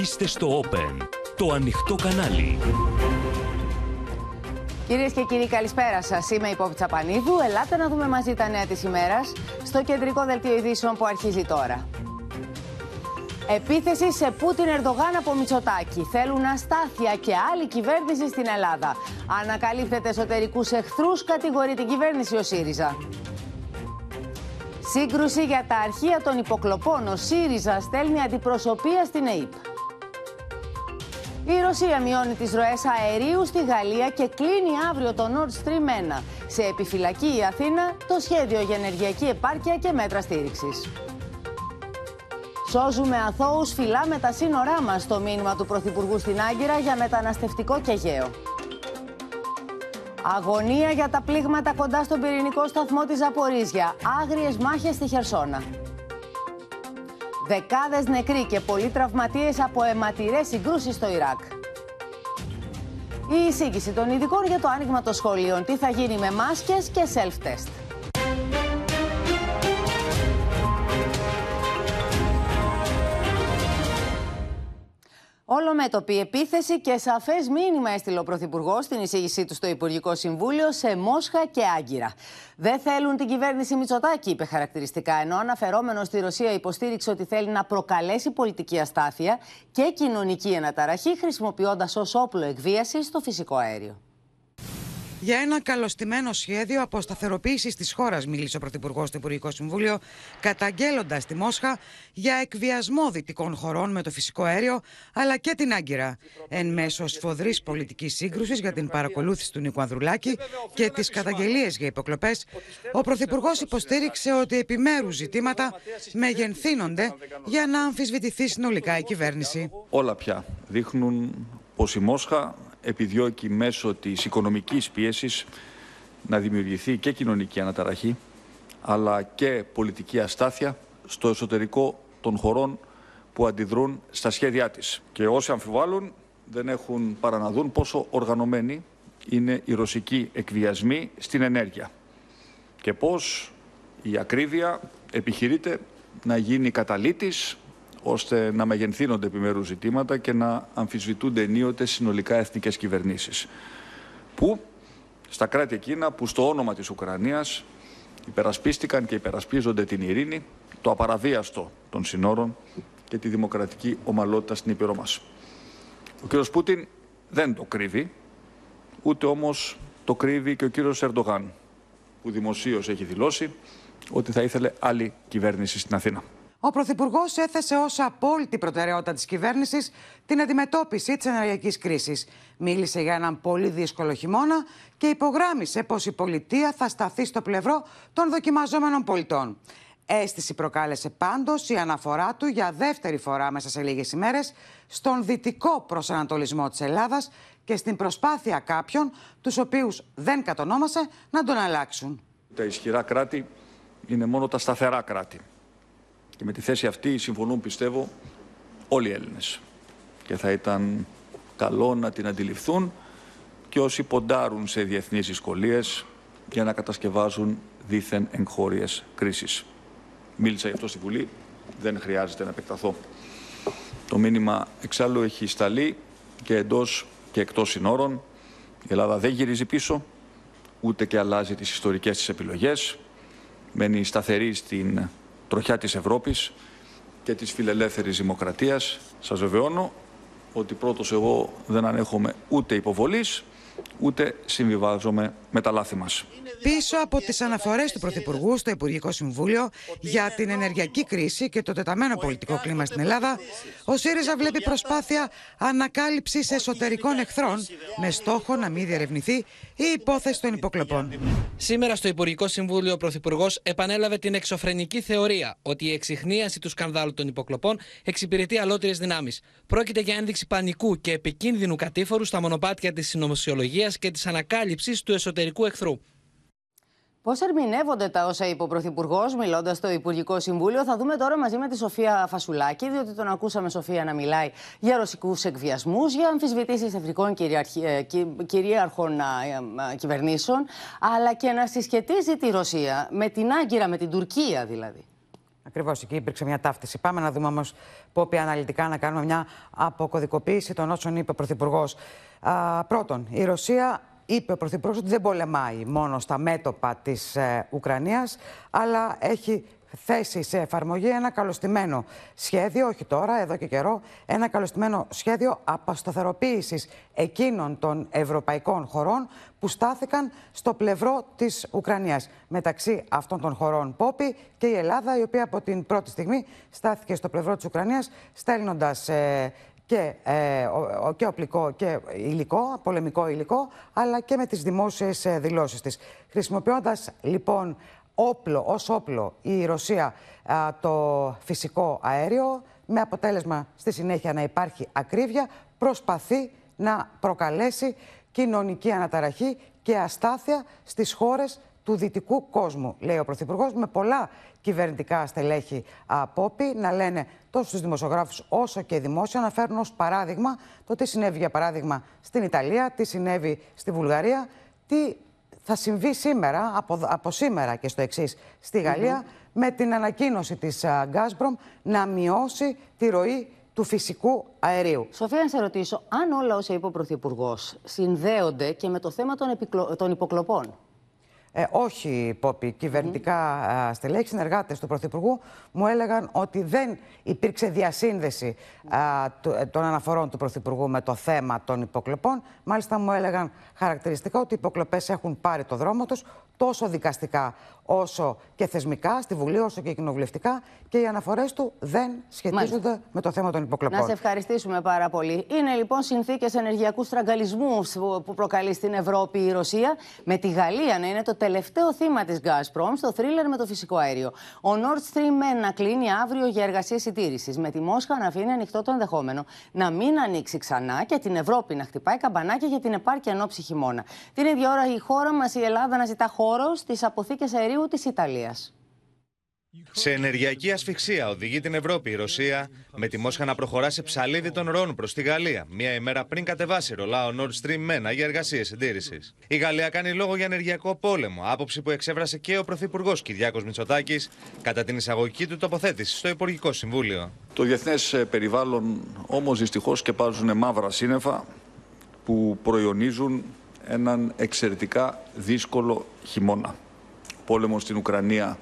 Είστε στο Open, το ανοιχτό κανάλι. Κυρίες και κύριοι, καλησπέρα σας. Είμαι η Πόπη Τσαπανίδου. Ελάτε να δούμε μαζί τα νέα της ημέρας στο κεντρικό δελτίο ειδήσεων που αρχίζει τώρα. Επίθεση σε Πούτιν Ερντογάν από Μητσοτάκη. Θέλουν αστάθεια και άλλη κυβέρνηση στην Ελλάδα. Ανακαλύπτεται εσωτερικούς εχθρούς, κατηγορεί την κυβέρνηση ο ΣΥΡΙΖΑ. Σύγκρουση για τα αρχεία των υποκλοπών. Ο ΣΥΡΙΖΑ στέλνει αντιπροσωπεία στην ΕΕΠ. Η Ρωσία μειώνει τις ροές αερίου στη Γαλλία και κλείνει αύριο το Nord Stream 1. Σε επιφυλακή η Αθήνα το σχέδιο για ενεργειακή επάρκεια και μέτρα στήριξης. Σώζουμε αθώους φυλά με τα σύνορά μας το μήνυμα του Πρωθυπουργού στην Άγκυρα για μεταναστευτικό και γέο. Αγωνία για τα πλήγματα κοντά στον πυρηνικό σταθμό της Ζαπορίζια. Άγριες μάχες στη Χερσόνα. Δεκάδες νεκροί και πολλοί τραυματίες από αιματηρές συγκρούσεις στο Ιράκ. Η εισήγηση των ειδικών για το άνοιγμα των σχολείων. Τι θα γίνει με μάσκες και self-test. Όλο μέτωπη επίθεση και σαφές μήνυμα έστειλε ο Πρωθυπουργός στην εισήγησή του στο Υπουργικό Συμβούλιο σε Μόσχα και Άγκυρα. Δεν θέλουν την κυβέρνηση Μητσοτάκη, είπε χαρακτηριστικά, ενώ αναφερόμενο στη Ρωσία υποστήριξε ότι θέλει να προκαλέσει πολιτική αστάθεια και κοινωνική αναταραχή, χρησιμοποιώντας ως όπλο εκβίαση το φυσικό αέριο. Για ένα καλωστημένο σχέδιο αποσταθεροποίησης της χώρας, μίλησε ο Πρωθυπουργός στο Υπουργικό Συμβούλιο, καταγγέλλοντας τη Μόσχα για εκβιασμό δυτικών χωρών με το φυσικό αέριο, αλλά και την Άγκυρα. Εν μέσω σφοδρής πολιτικής σύγκρουσης για την παρακολούθηση του Νίκου Ανδρουλάκη και τις καταγγελίες για υποκλοπές, ο Πρωθυπουργός υποστήριξε ότι επιμέρους ζητήματα μεγενθύνονται για να αμφισβητηθεί συνολικά η κυβέρνηση. Όλα πια δείχνουν πως η Μόσχα επιδιώκει μέσω της οικονομικής πίεσης να δημιουργηθεί και κοινωνική αναταραχή αλλά και πολιτική αστάθεια στο εσωτερικό των χωρών που αντιδρούν στα σχέδιά της. Και όσοι αμφιβάλλουν δεν έχουν παρά να δουν πόσο οργανωμένοι είναι οι ρωσικοί εκβιασμοί στην ενέργεια και πώς η ακρίβεια επιχειρείται να γίνει καταλήτης ώστε να μεγενθύνονται επιμέρους ζητήματα και να αμφισβητούνται ενίοτε συνολικά εθνικές κυβερνήσεις. Που στα κράτη εκείνα που στο όνομα της Ουκρανίας υπερασπίστηκαν και υπερασπίζονται την ειρήνη, το απαραβίαστο των συνόρων και τη δημοκρατική ομαλότητα στην Ήπειρο μας. Ο κύριος Πούτιν δεν το κρύβει, ούτε όμως το κρύβει και ο κύριος Ερντογάν, που δημοσίως έχει δηλώσει ότι θα ήθελε άλλη κυβέρνηση στην Αθήνα. Ο Πρωθυπουργός έθεσε ως απόλυτη προτεραιότητα της κυβέρνησης την αντιμετώπιση της ενεργειακής κρίσης. Μίλησε για έναν πολύ δύσκολο χειμώνα και υπογράμμισε πως η πολιτεία θα σταθεί στο πλευρό των δοκιμαζόμενων πολιτών. Αίσθηση προκάλεσε πάντως η αναφορά του για δεύτερη φορά μέσα σε λίγες ημέρες στον δυτικό προσανατολισμό της Ελλάδας και στην προσπάθεια κάποιων, τους οποίους δεν κατονόμασε, να τον αλλάξουν. Τα ισχυρά κράτη είναι μόνο τα σταθερά κράτη. Και με τη θέση αυτή συμφωνούν, πιστεύω, όλοι οι Έλληνες. Και θα ήταν καλό να την αντιληφθούν και όσοι ποντάρουν σε διεθνείς δυσκολίες για να κατασκευάζουν δίθεν εγχώριες κρίσεις. Μίλησα γι' αυτό στη Βουλή, δεν χρειάζεται να επεκταθώ. Το μήνυμα εξάλλου έχει σταλεί και εντός και εκτός συνόρων. Η Ελλάδα δεν γυρίζει πίσω, ούτε και αλλάζει τις ιστορικές της επιλογές. Μένει σταθερή στην τροχιά της Ευρώπης και της φιλελεύθερης δημοκρατίας. Σας βεβαιώνω ότι πρώτος εγώ δεν ανέχομαι ούτε υποβολής, ούτε συμβιβάζομαι με τα λάθη μας. Πίσω από τις αναφορές του Πρωθυπουργού στο Υπουργικό Συμβούλιο για την ενεργειακή κρίση και το τεταμένο πολιτικό κλίμα στην Ελλάδα, ο ΣΥΡΙΖΑ βλέπει προσπάθεια ανακάλυψης εσωτερικών εχθρών με στόχο να μην διερευνηθεί η υπόθεση των υποκλοπών. Σήμερα στο Υπουργικό Συμβούλιο ο Πρωθυπουργός επανέλαβε την εξωφρενική θεωρία ότι η εξυχνίαση του σκανδάλου των υποκλοπών εξυπηρετεί αλότριες δυνάμεις. Πρόκειται για ένδειξη πανικού και επικίνδυνου κατήφορου στα μονοπάτια της συνωμοσιολογίας και της ανακάλυψης του εσωτερικού εχθρού. Πώς ερμηνεύονται τα όσα είπε ο Πρωθυπουργός, μιλώντας στο Υπουργικό Συμβούλιο, θα δούμε τώρα μαζί με τη Σοφία Φασουλάκη, διότι τον ακούσαμε, Σοφία, να μιλάει για ρωσικούς εκβιασμούς, για αμφισβητήσεις εθνικών ε, κυρίαρχων κυβερνήσεων, αλλά και να συσχετίζει τη Ρωσία με την Άγκυρα, με την Τουρκία δηλαδή. Ακριβώς εκεί υπήρξε μια ταύτιση. Πάμε να δούμε όμως Πόπη αναλυτικά να κάνουμε μια αποκωδικοποίηση των όσων είπε ο Πρωθυπουργός. Πρώτον, η Ρωσία είπε ο Πρωθυπουργός ότι δεν πολεμάει μόνο στα μέτωπα της ε, Ουκρανίας, αλλά έχει θέσει σε εφαρμογή ένα καλωστημένο σχέδιο, όχι τώρα, εδώ και καιρό, ένα καλωστημένο σχέδιο αποσταθεροποίησης εκείνων των ευρωπαϊκών χωρών που στάθηκαν στο πλευρό της Ουκρανίας. Μεταξύ αυτών των χωρών Πόπη και η Ελλάδα, η οποία από την πρώτη στιγμή στάθηκε στο πλευρό της Ουκρανίας, στέλνοντας ε, και, ε, και οπλικό και υλικό, πολεμικό υλικό, αλλά και με τις δημόσιες ε, δηλώσεις της. Χρησιμοποιώντας λοιπόν όπλο, ως όπλο η Ρωσία το φυσικό αέριο, με αποτέλεσμα στη συνέχεια να υπάρχει ακρίβεια, προσπαθεί να προκαλέσει κοινωνική αναταραχή και αστάθεια στις χώρες του δυτικού κόσμου, λέει ο Πρωθυπουργός, με πολλά κυβερνητικά στελέχη απόπη να λένε τόσο στους δημοσιογράφους όσο και δημόσια να φέρουν ως παράδειγμα το τι συνέβη για παράδειγμα στην Ιταλία, τι συνέβη στη Βουλγαρία, τι θα συμβεί σήμερα, από, από σήμερα και στο εξής στη Γαλλία, με την ανακοίνωση της Gazprom να μειώσει τη ροή του φυσικού αερίου. Σοφία, να σε ρωτήσω, αν όλα όσα είπε ο Πρωθυπουργός συνδέονται και με το θέμα των, των υποκλοπών. Ε, όχι, Πόπη. Κυβερνητικά mm. στελέχη, συνεργάτες του Πρωθυπουργού, μου έλεγαν ότι δεν υπήρξε διασύνδεση ε, των αναφορών του Πρωθυπουργού με το θέμα των υποκλοπών. Μάλιστα, μου έλεγαν χαρακτηριστικά ότι οι υποκλοπές έχουν πάρει το δρόμο τους τόσο δικαστικά όσο και θεσμικά, στη Βουλή, όσο και κοινοβουλευτικά και οι αναφορές του δεν σχετίζονται με το θέμα των υποκλοπών. Να σε ευχαριστήσουμε πάρα πολύ. Είναι λοιπόν συνθήκες ενεργειακούς στραγγαλισμούς που προκαλεί στην Ευρώπη η Ρωσία, με τη Γαλλία να είναι το τελευταίο θύμα της Gazprom στο θρίλερ με το φυσικό αέριο. Ο Nord Stream 1 να κλείνει αύριο για εργασίες συντήρησης, με τη Μόσχα να αφήνει ανοιχτό το ενδεχόμενο να μην ανοίξει ξανά και την Ευρώπη να χτυπάει καμπανάκια για την επάρκεια ενώ χειμώνα. Την ίδια ώρα η χώρα μας, η Ελλάδα, να ζητά χώρο στις αποθήκες αερίου της Ιταλίας. Σε ενεργειακή ασφυξία οδηγεί την Ευρώπη η Ρωσία, με τη Μόσχα να προχωρά σε ψαλίδι των Ρών προς τη Γαλλία, μία ημέρα πριν κατεβάσει ρολά ο Nord Stream 1 για εργασίες συντήρησης. Η Γαλλία κάνει λόγο για ενεργειακό πόλεμο, άποψη που εξέφρασε και ο Πρωθυπουργός Κυριάκος Μητσοτάκης κατά την εισαγωγική του τοποθέτηση στο Υπουργικό Συμβούλιο. Το διεθνές περιβάλλον όμως δυστυχώς σκεπάζουν μαύρα σύννεφα που προϊονίζουν έναν εξαιρετικά δύσκολο χειμώνα. Ο πόλεμος στην Ουκρανία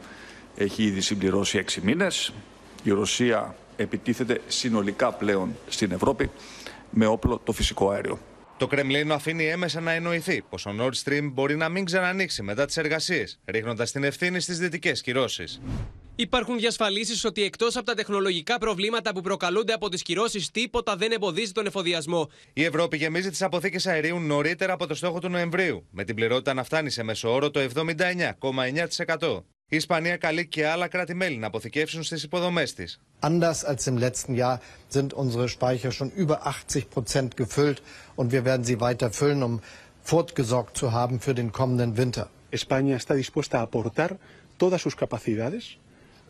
έχει ήδη συμπληρώσει έξι μήνες. Η Ρωσία επιτίθεται συνολικά πλέον στην Ευρώπη με όπλο το φυσικό αέριο. Το Κρεμλίνο αφήνει έμεσα να εννοηθεί πως ο Nord Stream μπορεί να μην ξανανοίξει μετά τις εργασίες, ρίχνοντας την ευθύνη στις δυτικές κυρώσεις. Υπάρχουν διασφαλίσεις ότι εκτός από τα τεχνολογικά προβλήματα που προκαλούνται από τις κυρώσεις, τίποτα δεν εμποδίζει τον εφοδιασμό. Η Ευρώπη γεμίζει τις αποθήκες αερίου νωρίτερα από το στόχο του Νοεμβρίου, με την πληρότητα να φτάνει σε μέσο όρο το 79,9%. Η Ισπανία καλεί και άλλα κράτη-μέλη να αποθηκεύσουν στις υποδομές της. Anders als im letzten Jahr sind unsere Speicher schon über 80 Prozent gefüllt und wir werden sie weiter füllen, um fortgesorgt zu haben für den kommenden Winter. España está dispuesta a aportar todas sus capacidades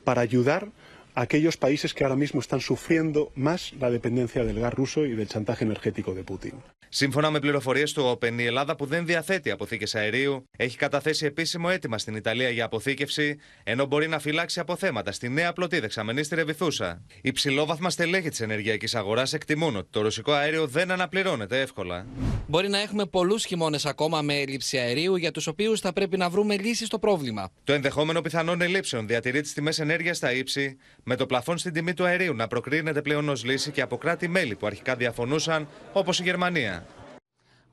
para ayudar aquellos países que ahora mismo están sufriendo más la dependencia del gas ruso y del chantaje energético de Putin. Σύμφωνα με πληροφορίες του Open, η Ελλάδα που δεν διαθέτει αποθήκες αερίου έχει καταθέσει επίσημο αίτημα στην Ιταλία για αποθήκευση, ενώ μπορεί να φυλάξει αποθέματα στη νέα πλωτή δεξαμενή στη Ρεβιθούσα. Οι ψηλόβαθμα στελέχη της ενεργειακής αγοράς εκτιμούν ότι το ρωσικό αέριο δεν αναπληρώνεται εύκολα. Μπορεί να έχουμε πολλούς χειμώνες ακόμα με έλλειψη αερίου, για τους οποίους θα πρέπει να βρούμε λύσεις στο πρόβλημα. Το ενδεχόμενο πιθανών ελλείψεων διατηρεί τις τιμές ενέργειας στα ύψη, με το πλαφόν στην τιμή του αερίου να προκρίνεται πλέον ως λύση και από κράτη-μέλη που αρχικά διαφωνούσαν, όπως η Γερμανία.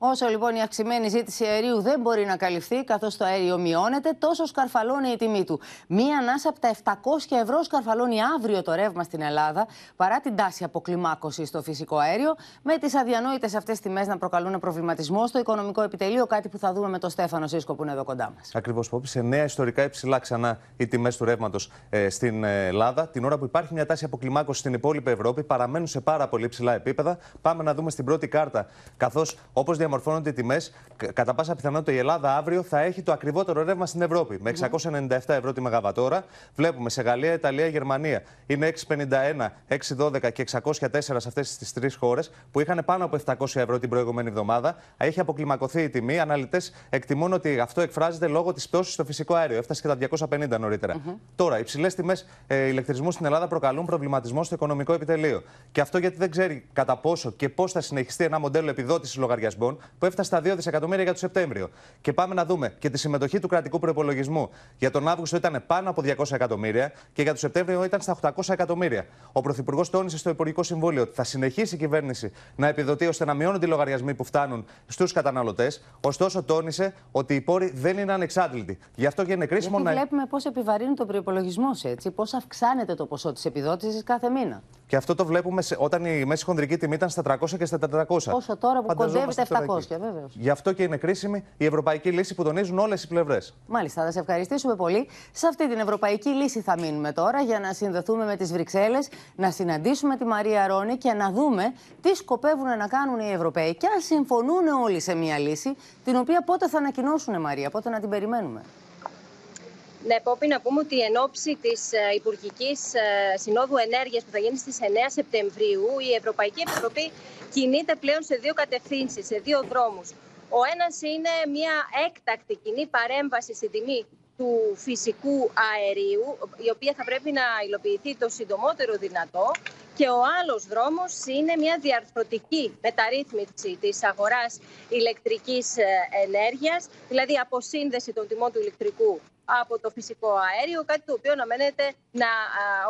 Όσο λοιπόν η αυξημένη ζήτηση αερίου δεν μπορεί να καλυφθεί, καθώς το αέριο μειώνεται, τόσο σκαρφαλώνει η τιμή του. Μία ανάσα από τα 700 ευρώ σκαρφαλώνει αύριο το ρεύμα στην Ελλάδα, παρά την τάση αποκλιμάκωσης στο φυσικό αέριο, με τις αδιανόητες αυτές τιμές να προκαλούν προβληματισμό στο οικονομικό επιτελείο, κάτι που θα δούμε με τον Στέφανο Σίσκο που είναι εδώ κοντά μας. Ακριβώς, Πόπη. Σε νέα ιστορικά υψηλά ξανά οι τιμές του ρεύματος ε, στην Ελλάδα. Την ώρα που υπάρχει μια τάση αποκλιμάκωσης στην υπόλοιπη Ευρώπη, παραμένουν σε πάρα πολύ ψηλά επίπεδα. Πάμε να δούμε στην πρώτη κάρτα. Καθώς, όπως διαμορφώνονται οι τιμές, κατά πάσα πιθανότητα η Ελλάδα αύριο θα έχει το ακριβότερο ρεύμα στην Ευρώπη. Με 697 ευρώ τη Μεγαβατόρα. Βλέπουμε σε Γαλλία, Ιταλία, Γερμανία είναι 651, 612 και 604 σε αυτές τις τρεις χώρες που είχαν πάνω από 700 ευρώ την προηγούμενη εβδομάδα. Έχει αποκλιμακωθεί η τιμή. Αναλυτές εκτιμούν ότι αυτό εκφράζεται λόγω της πτώσης στο φυσικό αέριο. Έφτασε και τα 250 νωρίτερα. Mm-hmm. Τώρα, οι ψηλέ τιμές ε, ηλεκτρισμού στην Ελλάδα προκαλούν προβληματισμό στο οικονομικό επιτελείο. Και αυτό γιατί δεν ξέρει κατά πόσο και πώς θα συνεχιστεί ένα μοντέλο επιδότησης λογαριασμών που έφτασε στα 2 δισεκατομμύρια για το Σεπτέμβριο. Και πάμε να δούμε και τη συμμετοχή του κρατικού προπολογισμού. Για τον Αύγουστο ήταν πάνω από 200 εκατομμύρια και για το Σεπτέμβριο ήταν στα 800 εκατομμύρια. Ο Πρωθυπουργός τόνισε στο Υπουργικό Συμβούλιο ότι θα συνεχίσει η κυβέρνηση να επιδοτεί ώστε να μειώνονται οι λογαριασμοί που φτάνουν στους καταναλωτές. Ωστόσο, τόνισε ότι οι πόροι δεν είναι ανεξάντλητοι. Γι' αυτό και είναι κρίσιμο Γιατί να. Βλέπουμε πώς επιβαρύνει το προπολογισμό έτσι, πώς αυξάνεται το ποσό της επιδότησης κάθε μήνα. Και αυτό το βλέπουμε σε, όταν η μέση χονδρική τιμή ήταν στα 300 και στα 400. Όσο τώρα που κοντεύει τα 700, βέβαια. Γι' αυτό και είναι κρίσιμη η ευρωπαϊκή λύση που τονίζουν όλες οι πλευρές. Μάλιστα, θα σε ευχαριστήσουμε πολύ. Σε αυτή την ευρωπαϊκή λύση θα μείνουμε τώρα για να συνδεθούμε με τις Βρυξέλλες, να συναντήσουμε τη Μαρία Ρόνη και να δούμε τι σκοπεύουν να κάνουν οι Ευρωπαίοι. Και αν συμφωνούν όλοι σε μια λύση, την οποία πότε θα ανακοινώσουν, Μαρία, πότε να την περιμένουμε. Ναι, Πόπη, να πούμε ότι εν ώψη της Υπουργικής Συνόδου Ενέργειας που θα γίνει στις 9 Σεπτεμβρίου, η Ευρωπαϊκή Επιτροπή κινείται πλέον σε δύο κατευθύνσεις, σε δύο δρόμους. Ο ένας είναι μια έκτακτη κοινή παρέμβαση στην τιμή του φυσικού αερίου, η οποία θα πρέπει να υλοποιηθεί το συντομότερο δυνατό. Και ο άλλος δρόμος είναι μια διαρθρωτική μεταρρύθμιση της αγοράς ηλεκτρικής ενέργειας, δηλαδή αποσύνδεση των τιμών του ηλεκτρικού από το φυσικό αέριο, κάτι το οποίο αναμένεται να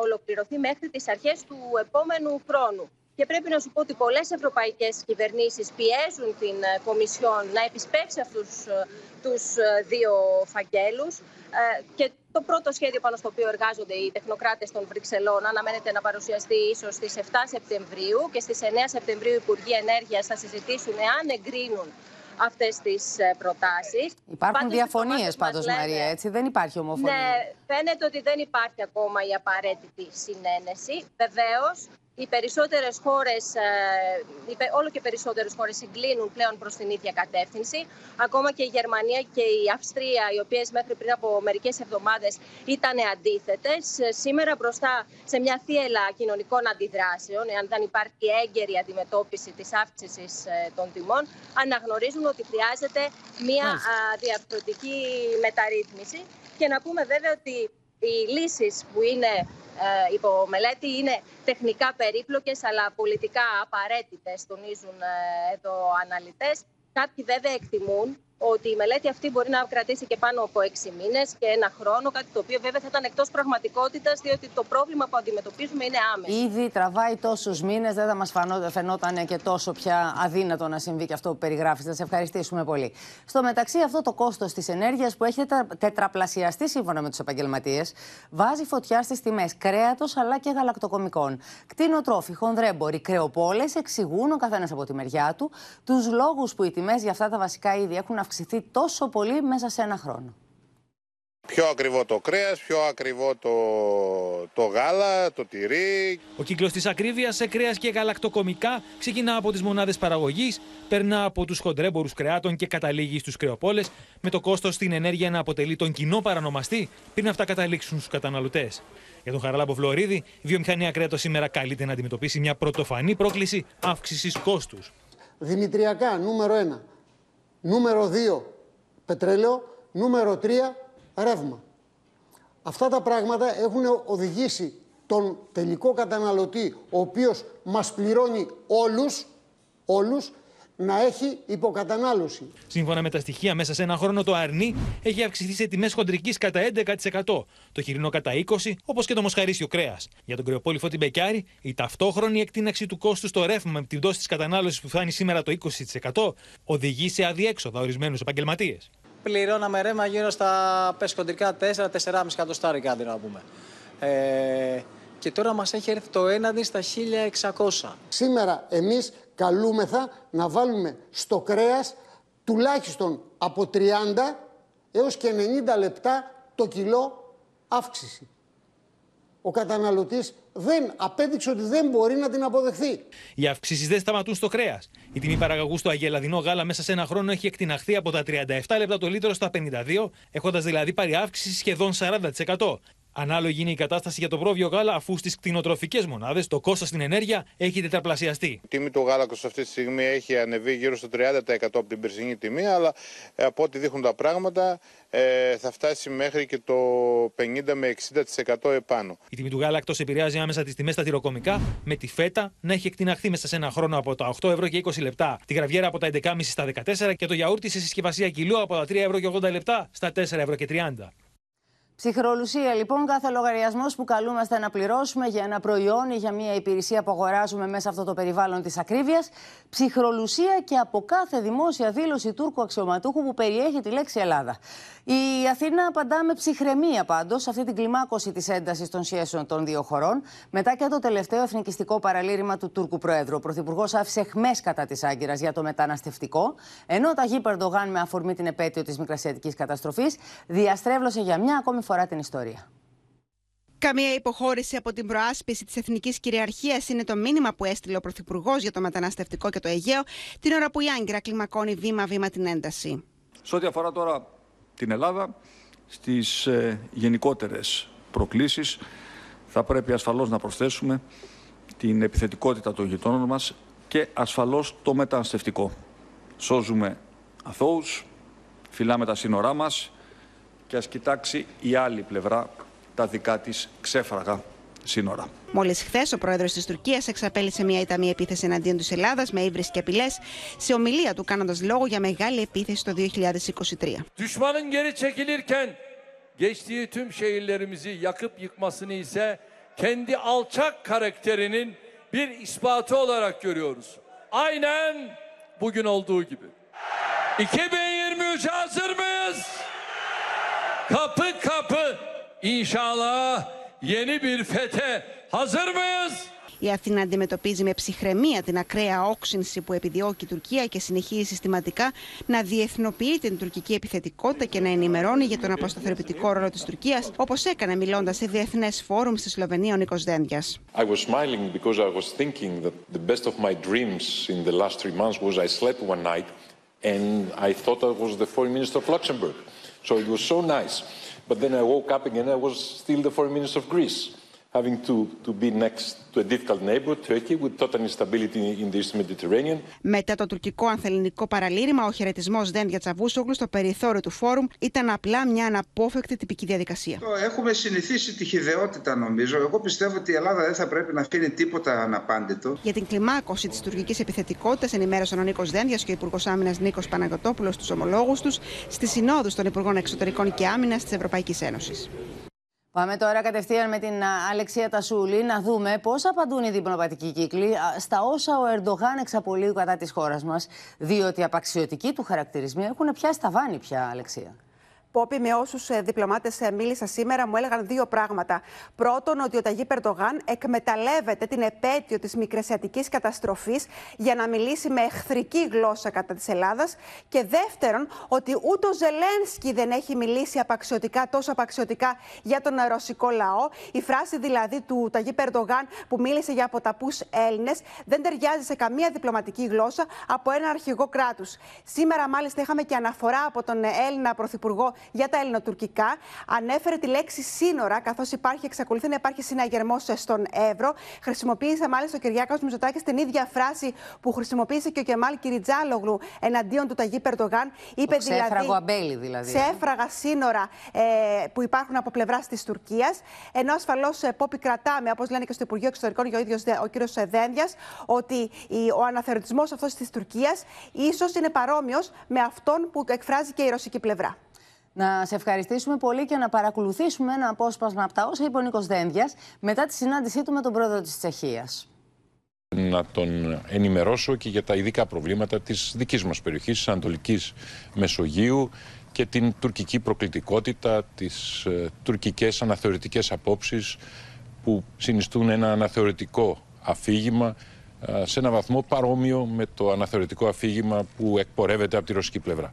ολοκληρωθεί μέχρι τις αρχές του επόμενου χρόνου. Και πρέπει να σου πω ότι πολλές ευρωπαϊκές κυβερνήσεις πιέζουν την Κομισιόν να επισπεύσει αυτούς τους δύο φακέλους. Και το πρώτο σχέδιο πάνω στο οποίο εργάζονται οι τεχνοκράτες των Βρυξελών αναμένεται να παρουσιαστεί ίσως στις 7 Σεπτεμβρίου και στις 9 Σεπτεμβρίου οι Υπουργοί Ενέργειας θα συζητήσουν εάν εγκρίνουν αυτές τις προτάσεις. Υπάρχουν διαφωνίες πάντως, Μαρία, έτσι; Δεν υπάρχει ομοφωνία. Ναι, φαίνεται ότι δεν υπάρχει ακόμα η απαραίτητη συνένεση. Βεβαίως, οι περισσότερες χώρες, ε, όλο και περισσότερες χώρες συγκλίνουν πλέον προς την ίδια κατεύθυνση. Ακόμα και η Γερμανία και η Αυστρία, οι οποίες μέχρι πριν από μερικές εβδομάδες ήταν αντίθετες, σήμερα μπροστά σε μια θύελα κοινωνικών αντιδράσεων, εάν δεν υπάρχει έγκαιρη αντιμετώπιση της αύξησης ε, των τιμών, αναγνωρίζουν ότι χρειάζεται μια διαρθρωτική μεταρρύθμιση. Και να πούμε βέβαια ότι οι λύσεις που είναι ε, υπό μελέτη είναι τεχνικά περίπλοκες αλλά πολιτικά απαραίτητες, τονίζουν ε, εδώ αναλυτές. Κάποιοι βέβαια εκτιμούν ότι η μελέτη αυτή μπορεί να κρατήσει και πάνω από έξι μήνες και ένα χρόνο, κάτι το οποίο βέβαια θα ήταν εκτός πραγματικότητας, διότι το πρόβλημα που αντιμετωπίζουμε είναι άμεσο. Ήδη τραβάει τόσους μήνες, δεν θα μας φαινόταν και τόσο πια αδύνατο να συμβεί και αυτό που περιγράφεις. Θα σε ευχαριστήσουμε πολύ. Στο μεταξύ, αυτό το κόστος της ενέργειας που έχει τετραπλασιαστεί σύμφωνα με τους επαγγελματίες, βάζει φωτιά στις τιμές κρέατος αλλά και γαλακτοκομικών. Κτηνοτρόφοι, χονδρέμποροι, κρεοπόλες εξηγούν ο καθένας από τη μεριά του τους λόγους που οι τιμές για αυτά τα βασικά είδη έχουν αυξηθεί τόσο πολύ μέσα σε ένα χρόνο. Πιο ακριβό το κρέας, πιο ακριβό το, το γάλα, το τυρί. Ο κύκλος της ακρίβειας σε κρέας και γαλακτοκομικά ξεκινά από τις μονάδες παραγωγής, περνά από τους χοντρέμπορους κρεάτων και καταλήγει στους κρεοπόλες, με το κόστος στην ενέργεια να αποτελεί τον κοινό παρανομαστή πριν αυτά καταλήξουν στους καταναλωτές. Για τον Χαραλάμπο Φλωρίδη, η βιομηχανία κρέατος σήμερα καλείται να αντιμετωπίσει μια πρωτοφανή πρόκληση αύξησης κόστους. Δημητριακά, νούμερο 1. Νούμερο 2, πετρέλαιο. Νούμερο 3, ρεύμα. Αυτά τα πράγματα έχουν οδηγήσει τον τελικό καταναλωτή, ο οποίος μας πληρώνει όλους, όλους να έχει υποκατανάλωση. Σύμφωνα με τα στοιχεία, μέσα σε ένα χρόνο το αρνί έχει αυξηθεί σε τιμές χοντρικής κατά 11%. Το χοιρινό κατά 20%, όπως και το μοσχαρίσιο κρέας. Για τον κρεοπόλη Φώτη Μπεκιάρη, η ταυτόχρονη εκτείναξη του κόστους στο ρεύμα με την πτώση της κατανάλωσης που φτάνει σήμερα το 20% οδηγεί σε αδιέξοδα ορισμένους επαγγελματίες. Πληρώναμε ρεύμα γύρω στα πες χοντρικά 4-4,5 εκατοστάρικα, αντί να πούμε. Ε, και τώρα μας έχει έρθει το έναντι στα 1600. Σήμερα εμείς καλούμεθα να βάλουμε στο κρέας τουλάχιστον από 30 έως και 90 λεπτά το κιλό αύξηση. ο καταναλωτής δεν απέδειξε ότι δεν μπορεί να την αποδεχθεί. Οι αυξήσεις δεν σταματούν στο κρέας. Η τιμή παραγωγού στο αγελαδινό γάλα μέσα σε ένα χρόνο έχει εκτιναχθεί από τα 37 λεπτά το λίτρο στα 52, έχοντας δηλαδή πάρει αύξηση σχεδόν 40%. Ανάλογη είναι η κατάσταση για το πρόβιο γάλα, αφού στις κτηνοτροφικές μονάδες το κόστος στην ενέργεια έχει τετραπλασιαστεί. Η τιμή του γάλακτο αυτή τη στιγμή έχει ανεβεί γύρω στο 30% από την περσινή τιμή, αλλά ε, από ό,τι δείχνουν τα πράγματα ε, θα φτάσει μέχρι και το 50 με 60% επάνω. Η τιμή του γάλακτος επηρεάζει άμεσα τις τιμές στα τυροκομικά, με τη φέτα να έχει εκτιναχθεί μέσα σε ένα χρόνο από τα 8 ευρώ και 20 λεπτά, τη γραβιέρα από τα 11,5 στα 14 και το γιαούρτι σε συσκευασία κιλού από τα 3 ευρώ και 80 λεπτά στα 4 ευρώ και 30. Ψυχρολουσία λοιπόν, κάθε λογαριασμός που καλούμαστε να πληρώσουμε για ένα προϊόν ή για μια υπηρεσία που αγοράζουμε μέσα αυτό το περιβάλλον της ακρίβειας. Ψυχρολουσία και από κάθε δημόσια δήλωση Τούρκου αξιωματούχου που περιέχει τη λέξη Ελλάδα. Η Αθήνα απαντά με ψυχραιμία πάντως σε αυτή την κλιμάκωση της έντασης των σχέσεων των δύο χωρών, μετά και το τελευταίο εθνικιστικό παραλήρημα του Τούρκου Προέδρου. Ο Πρωθυπουργός άφησε χμέ κατά της Άγκυρας για το μεταναστευτικό, ενώ ο Ταγί Περντογάν, με αφορμή την επέτειο της μικρασιατικής καταστροφής, διαστρέβλωσε για μια ακόμη φορά την ιστορία. Καμία υποχώρηση από την προάσπιση της εθνικής κυριαρχίας είναι το μήνυμα που έστειλε ο Πρωθυπουργός για το μεταναστευτικό και το Αιγαίο, την ώρα που η Άγκυρα κλιμακώνει βήμα-βήμα την ένταση. Σε ό,τι αφορά τώρα την Ελλάδα, στις ε, γενικότερες προκλήσεις θα πρέπει ασφαλώς να προσθέσουμε την επιθετικότητα των γειτόνων μας και ασφαλώς το μεταναστευτικό. Σώζουμε αθώους, φυλάμε τα σύνορά μας και ας κοιτάξει η άλλη πλευρά τα δικά της ξέφραγα σύνορα. Μόλις χθες ο πρόεδρος της Τουρκίας εξαπέλυσε μια ηταμή επίθεση εναντίον της Ελλάδας με ύβρις και απειλές, σε ομιλία του κάνοντας λόγο για μεγάλη επίθεση το 2023. Düşmanın geri çekilirken geçtiği tüm şehirlerimizi yakıp yıkmasını ise kendi alçak karakterinin bir ispatı olarak görüyoruz. Aynen bugün olduğu gibi. 2023 hazır mıyız? Kapı kapı inşallah yeni bir fete hazır mıyız? Η Αθήνα αντιμετωπίζει με ψυχραιμία την ακραία όξυνση που επιδιώκει η Τουρκία και συνεχίζει συστηματικά να διεθνοποιεί την τουρκική επιθετικότητα και να ενημερώνει για τον αποσταθεροποιητικό ρόλο της Τουρκίας, όπως έκανε μιλώντας σε διεθνές φόρουμ στη Σλοβενία ο Νίκος Δένδιας. I was smiling because I was thinking that the best of my dreams in the last three months was I slept one night and I thought I was the foreign minister of Luxembourg. So it was so nice. But then I woke up again, I was still the foreign minister of Greece, having to, to be next to a difficult neighbor, Turkey, with total instability in the East Mediterranean. Μετά το τουρκικό ανθεληνικό παραλήρημα, ο χαιρετισμός Δένδια Τσαβούσογλου στο περιθώριο του φόρουμ ήταν απλά μια αναπόφευκτη τυπική διαδικασία. Έχουμε συνηθίσει τη χειδεότητα, νομίζω. Εγώ πιστεύω ότι η Ελλάδα δεν θα πρέπει να αφήνει τίποτα αναπάντητο. Για την κλιμάκωση της τουρκικής επιθετικότητας ενημέρωσαν ο Νίκος Δένδιας και ο Υπουργός Άμυνας Νίκος Παναγιοτόπουλος τους ομολόγους τους στι συνόδους των Υπουργών Εξωτερικών και Άμυνας της Ευρωπαϊκής Ένωσης. Πάμε τώρα κατευθείαν με την Αλεξία Τασούλη να δούμε πώς απαντούν οι διπλωματικοί κύκλοι στα όσα ο Ερντογάν εξαπολύει κατά της χώρας μας. Διότι οι απαξιωτικοί του χαρακτηρισμοί έχουν πιάσει τα βάνη πια, Αλεξία. Πόπι, με όσους διπλωμάτες μίλησα σήμερα, μου έλεγαν δύο πράγματα. Πρώτον, ότι ο Ταγί Περτογάν εκμεταλλεύεται την επέτειο της μικρασιατικής καταστροφής για να μιλήσει με εχθρική γλώσσα κατά της Ελλάδας. Και δεύτερον, ότι ούτε ο Ζελένσκι δεν έχει μιλήσει απαξιωτικά, τόσο απαξιωτικά για τον ρωσικό λαό. Η φράση δηλαδή του Ταγί Περτογάν που μίλησε για αποταπούς Έλληνες δεν ταιριάζει σε καμία διπλωματική γλώσσα από ένα αρχηγό κράτους. Σήμερα, μάλιστα, είχαμε και αναφορά από τον Έλληνα Πρωθυπουργό για τα ελληνοτουρκικά. Ανέφερε τη λέξη σύνορα, καθώς υπάρχει, εξακολουθεί να υπάρχει συναγερμό στον Εύρο. Χρησιμοποίησε μάλιστα ο Κυριάκος Μητσοτάκης την ίδια φράση που χρησιμοποίησε και ο Κεμάλ Κυριτζάλογλου εναντίον του Ταγί Περντογάν. Είπε το δηλαδή. αμπέλι, δηλαδή. Ξέφραγα σύνορα ε, που υπάρχουν από πλευράς της Τουρκίας. Ενώ ασφαλώς ε, πόπι κρατάμε, όπως λένε και στο Υπουργείο Εξωτερικών και ο ίδιος ο κύριος Δένδια, ότι ο αναθεωρητισμός αυτός της Τουρκίας ίσως είναι παρόμοιος με αυτόν που εκφράζει και η ρωσική πλευρά. Να σε ευχαριστήσουμε πολύ και να παρακολουθήσουμε ένα απόσπασμα από τα όσα είπε ο Νίκος Δένδιας μετά τη συνάντησή του με τον πρόεδρο της Τσεχίας. Να τον ενημερώσω και για τα ειδικά προβλήματα της δικής μας περιοχής, της Ανατολικής Μεσογείου και την τουρκική προκλητικότητα, τις ε, τουρκικές αναθεωρητικές απόψεις που συνιστούν ένα αναθεωρητικό αφήγημα ε, σε ένα βαθμό παρόμοιο με το αναθεωρητικό αφήγημα που εκπορεύεται από τη ρωσική πλευρά.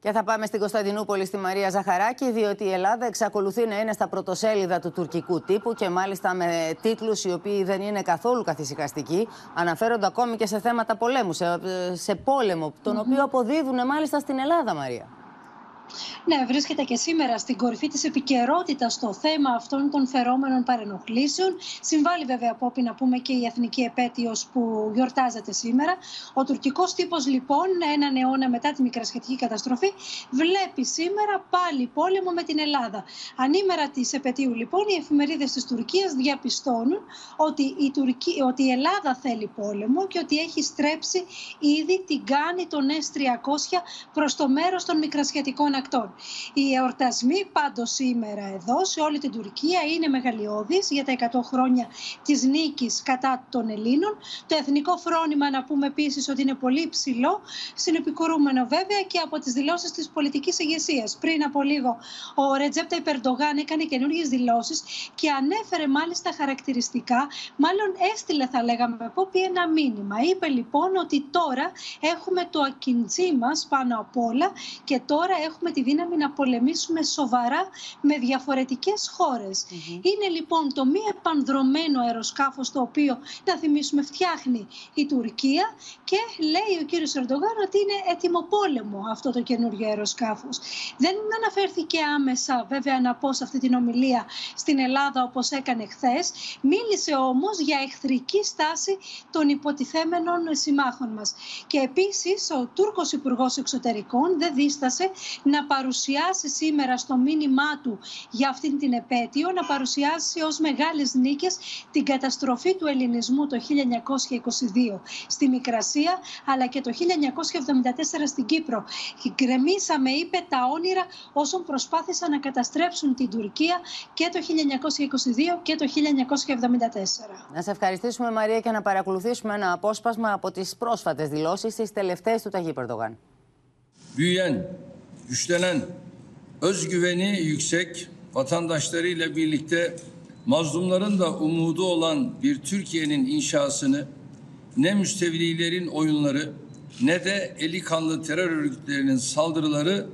Και θα πάμε στην Κωνσταντινούπολη στη Μαρία Ζαχαράκη, διότι η Ελλάδα εξακολουθεί να είναι στα πρωτοσέλιδα του τουρκικού τύπου και μάλιστα με τίτλους οι οποίοι δεν είναι καθόλου καθησυχαστικοί. Αναφέρονται ακόμη και σε θέματα πολέμου, σε, σε πόλεμο, τον οποίο αποδίδουν μάλιστα στην Ελλάδα, Μαρία. Ναι, βρίσκεται και σήμερα στην κορυφή της επικαιρότητας στο θέμα αυτών των φερόμενων παρενοχλήσεων. Συμβάλλει βέβαια από να πούμε και η εθνική επέτειος που γιορτάζεται σήμερα. Ο τουρκικός τύπος, λοιπόν, έναν αιώνα μετά τη μικρασιατική καταστροφή, βλέπει σήμερα πάλι πόλεμο με την Ελλάδα. Ανήμερα της επαιτίου, λοιπόν, οι εφημερίδες της Τουρκίας διαπιστώνουν ότι η, Τουρκία, ότι η Ελλάδα θέλει πόλεμο και ότι έχει στρέψει ήδη την κάνει των S300 προς το μέρος των μικρασιατικών ακτών. Οι εορτασμοί πάντως σήμερα εδώ σε όλη την Τουρκία είναι μεγαλειώδεις για τα 100 χρόνια της νίκης κατά των Ελλήνων. Το εθνικό φρόνημα να πούμε επίσης ότι είναι πολύ υψηλό, συνεπικουρούμενο βέβαια και από τις δηλώσεις της πολιτικής ηγεσίας. Πριν από λίγο ο Ρετζέπτα Υπερντογάν έκανε καινούργιες δηλώσεις και ανέφερε μάλιστα χαρακτηριστικά, μάλλον έστειλε θα λέγαμε πω ένα μήνυμα. Είπε λοιπόν ότι τώρα έχουμε το ακιντζή μας πάνω απ' όλα και τώρα έχουμε τη δύναμη να πολεμήσουμε σοβαρά με διαφορετικές Είναι λοιπόν το μη επανδρομένο αεροσκάφος το οποίο, να θυμίσουμε, φτιάχνει η Τουρκία και λέει ο κύριος Ερντογάν ότι είναι έτοιμο πόλεμο αυτό το καινούργιο αεροσκάφος. Δεν αναφέρθηκε άμεσα βέβαια να πω σε αυτή την ομιλία στην Ελλάδα όπως έκανε χθες. Μίλησε όμως για εχθρική στάση των υποτιθέμενων συμμάχων μας. Και επίσης ο Τούρκος Υπουργός Εξωτερικών δεν δίστασε να παρουσιάσει σήμερα στο μήνυμά του για αυτήν την επέτειο, να παρουσιάσει ως μεγάλες νίκες την καταστροφή του ελληνισμού το 1922 στη Μικρασία, αλλά και το 1974 στην Κύπρο. Γκρεμίσαμε, είπε, τα όνειρα όσων προσπάθησαν να καταστρέψουν την Τουρκία και το 1922 και το 1974. Να σε ευχαριστήσουμε Μαρία και να παρακολουθήσουμε ένα απόσπασμα από τις πρόσφατες δηλώσεις, τις τελευταίες του Ταγί Περδογάν güçlenen, özgüveni yüksek vatandaşlarıyla birlikte mazlumların da umudu olan bir Türkiye'nin inşasını ne müstevlilerin oyunları ne de eli kanlı terör örgütlerinin saldırıları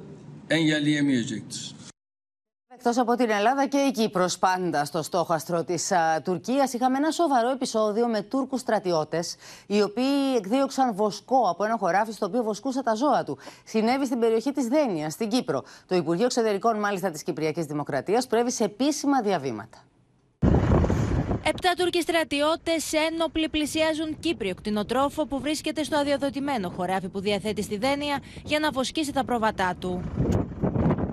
engelleyemeyecektir. Εκτός από την Ελλάδα και η Κύπρος πάντα στο στόχαστρο της Τουρκίας, είχαμε ένα σοβαρό επεισόδιο με Τούρκους στρατιώτες, οι οποίοι εκδίωξαν βοσκό από ένα χωράφι στο οποίο βοσκούσε τα ζώα του. Συνέβη στην περιοχή της Δένειας, στην Κύπρο. Το Υπουργείο Εξωτερικών, μάλιστα της Κυπριακής Δημοκρατίας, προέβη σε επίσημα διαβήματα. Επτά Τούρκοι στρατιώτες ένοπλοι πλησιάζουν Κύπριο κτηνοτρόφο που βρίσκεται στο αδειοδοτημένο χωράφι που διαθέτει στη Δένεια για να βοσκήσει τα πρόβατά του.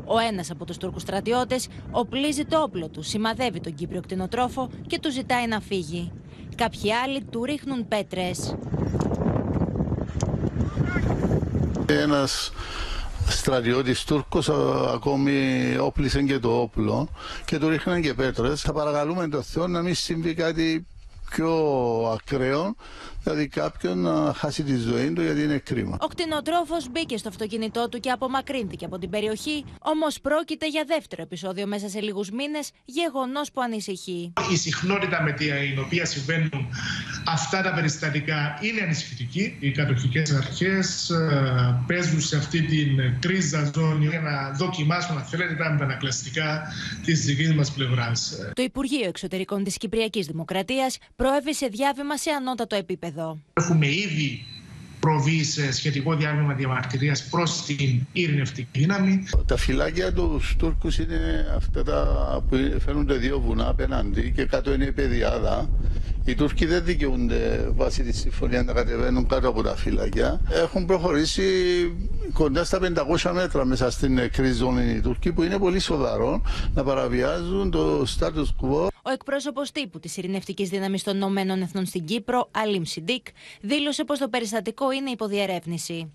Ο ένας από τους Τούρκους στρατιώτες οπλίζει το όπλο του, σημαδεύει τον Κύπριο κτηνοτρόφο και του ζητάει να φύγει. Κάποιοι άλλοι του ρίχνουν πέτρες. Ένας στρατιώτης Τούρκος ακόμη όπλησε και το όπλο και του ρίχναν και πέτρες. Θα παρακαλούμε τον Θεό να μην συμβεί κάτι πιο ακραίο δηλαδή κάποιον να χάσει τη ζωή του γιατί είναι κρίμα. Ο κτηνοτρόφος μπήκε στο αυτοκίνητό του και απομακρύνθηκε από την περιοχή, όμως πρόκειται για δεύτερο επεισόδιο μέσα σε λίγους μήνες, γεγονός που ανησυχεί. Η συχνότητα με την οποία συμβαίνουν αυτά τα περιστατικά είναι ανησυχητική. Οι κατοχικές αρχές ε, παίζουν σε αυτή την κρίζα ζώνη για να δοκιμάσουν, αν θέλετε, τα μετανακλαστικά της δικής μας πλευράς. Το Υπουργείο Εξωτερικών της Κυπριακής Δημοκρατίας προέβησε διάβημα σε ανώτατο επίπεδο. Έχουμε ήδη προβεί σε σχετικό διάβημα διαμαρτυρίας προς την ειρηνευτική δύναμη. Τα φυλάκια τους Τούρκους είναι αυτά τα που φαίνονται δύο βουνά απέναντι και κάτω είναι η Παιδιάδα. Οι Τούρκοι δεν δικαιούνται βάσει της συμφωνίας να κατεβαίνουν κάτω από τα φυλάκια. Έχουν προχωρήσει κοντά στα 500 μέτρα μέσα στην ζώνη οι Τούρκοι που είναι πολύ σοβαρό να παραβιάζουν το status quo. Ο εκπρόσωπος τύπου της Ειρηνευτικής Δύναμης των Ηνωμένων Εθνών στην Κύπρο, Αλίμ Σιντίκ, δήλωσε πως το περιστατικό είναι υποδιερεύνηση.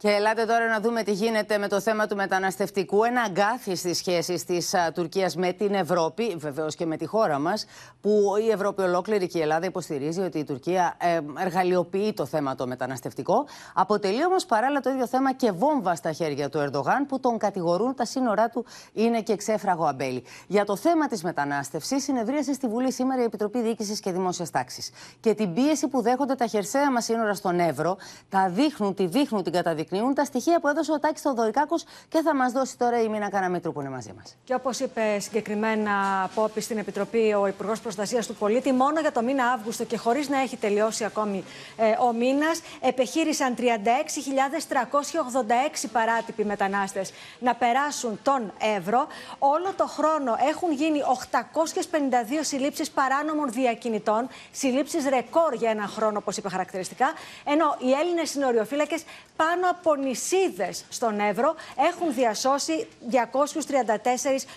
Και ελάτε τώρα να δούμε τι γίνεται με το θέμα του μεταναστευτικού. Ένα αγκάθι στις σχέσεις της Τουρκίας με την Ευρώπη, βεβαίως και με τη χώρα μας, που η Ευρώπη ολόκληρη και η Ελλάδα υποστηρίζει ότι η Τουρκία ε, εργαλειοποιεί το θέμα το μεταναστευτικό. Αποτελεί όμως παράλληλα το ίδιο θέμα και βόμβα στα χέρια του Ερντογάν, που τον κατηγορούν τα σύνορά του είναι και ξέφραγο αμπέλι. Για το θέμα της μετανάστευσης, συνεδρίασε στη Βουλή σήμερα η Επιτροπή Διοίκησης και Δημόσιας Τάξης. Και την πίεση που δέχονται τα χερσαία μας σύνορα στον Εύρο, τα δείχνουν, τη δείχνουν την καταδικασία καταδεικνύουν τα στοιχεία που έδωσε ο Τάκης Θοδωρικάκο και θα μας δώσει τώρα η Μίνα Καναμήτρου που είναι μαζί μας. Και όπως είπε συγκεκριμένα Πόπη στην Επιτροπή ο Υπουργός Προστασίας του Πολίτη, μόνο για το μήνα Αύγουστο και χωρίς να έχει τελειώσει ακόμη ε, ο μήνας, επεχείρησαν 36.386 παράτυποι μετανάστες να περάσουν τον Εύρο. Όλο το χρόνο έχουν γίνει 852 συλλήψεις παράνομων διακινητών, συλλήψεις ρεκόρ για ένα χρόνο, όπως είπε χαρακτηριστικά. Ενώ οι Έλληνες συνοριοφύλακες πάνω από νησίδε στον Εύρο έχουν διασώσει 234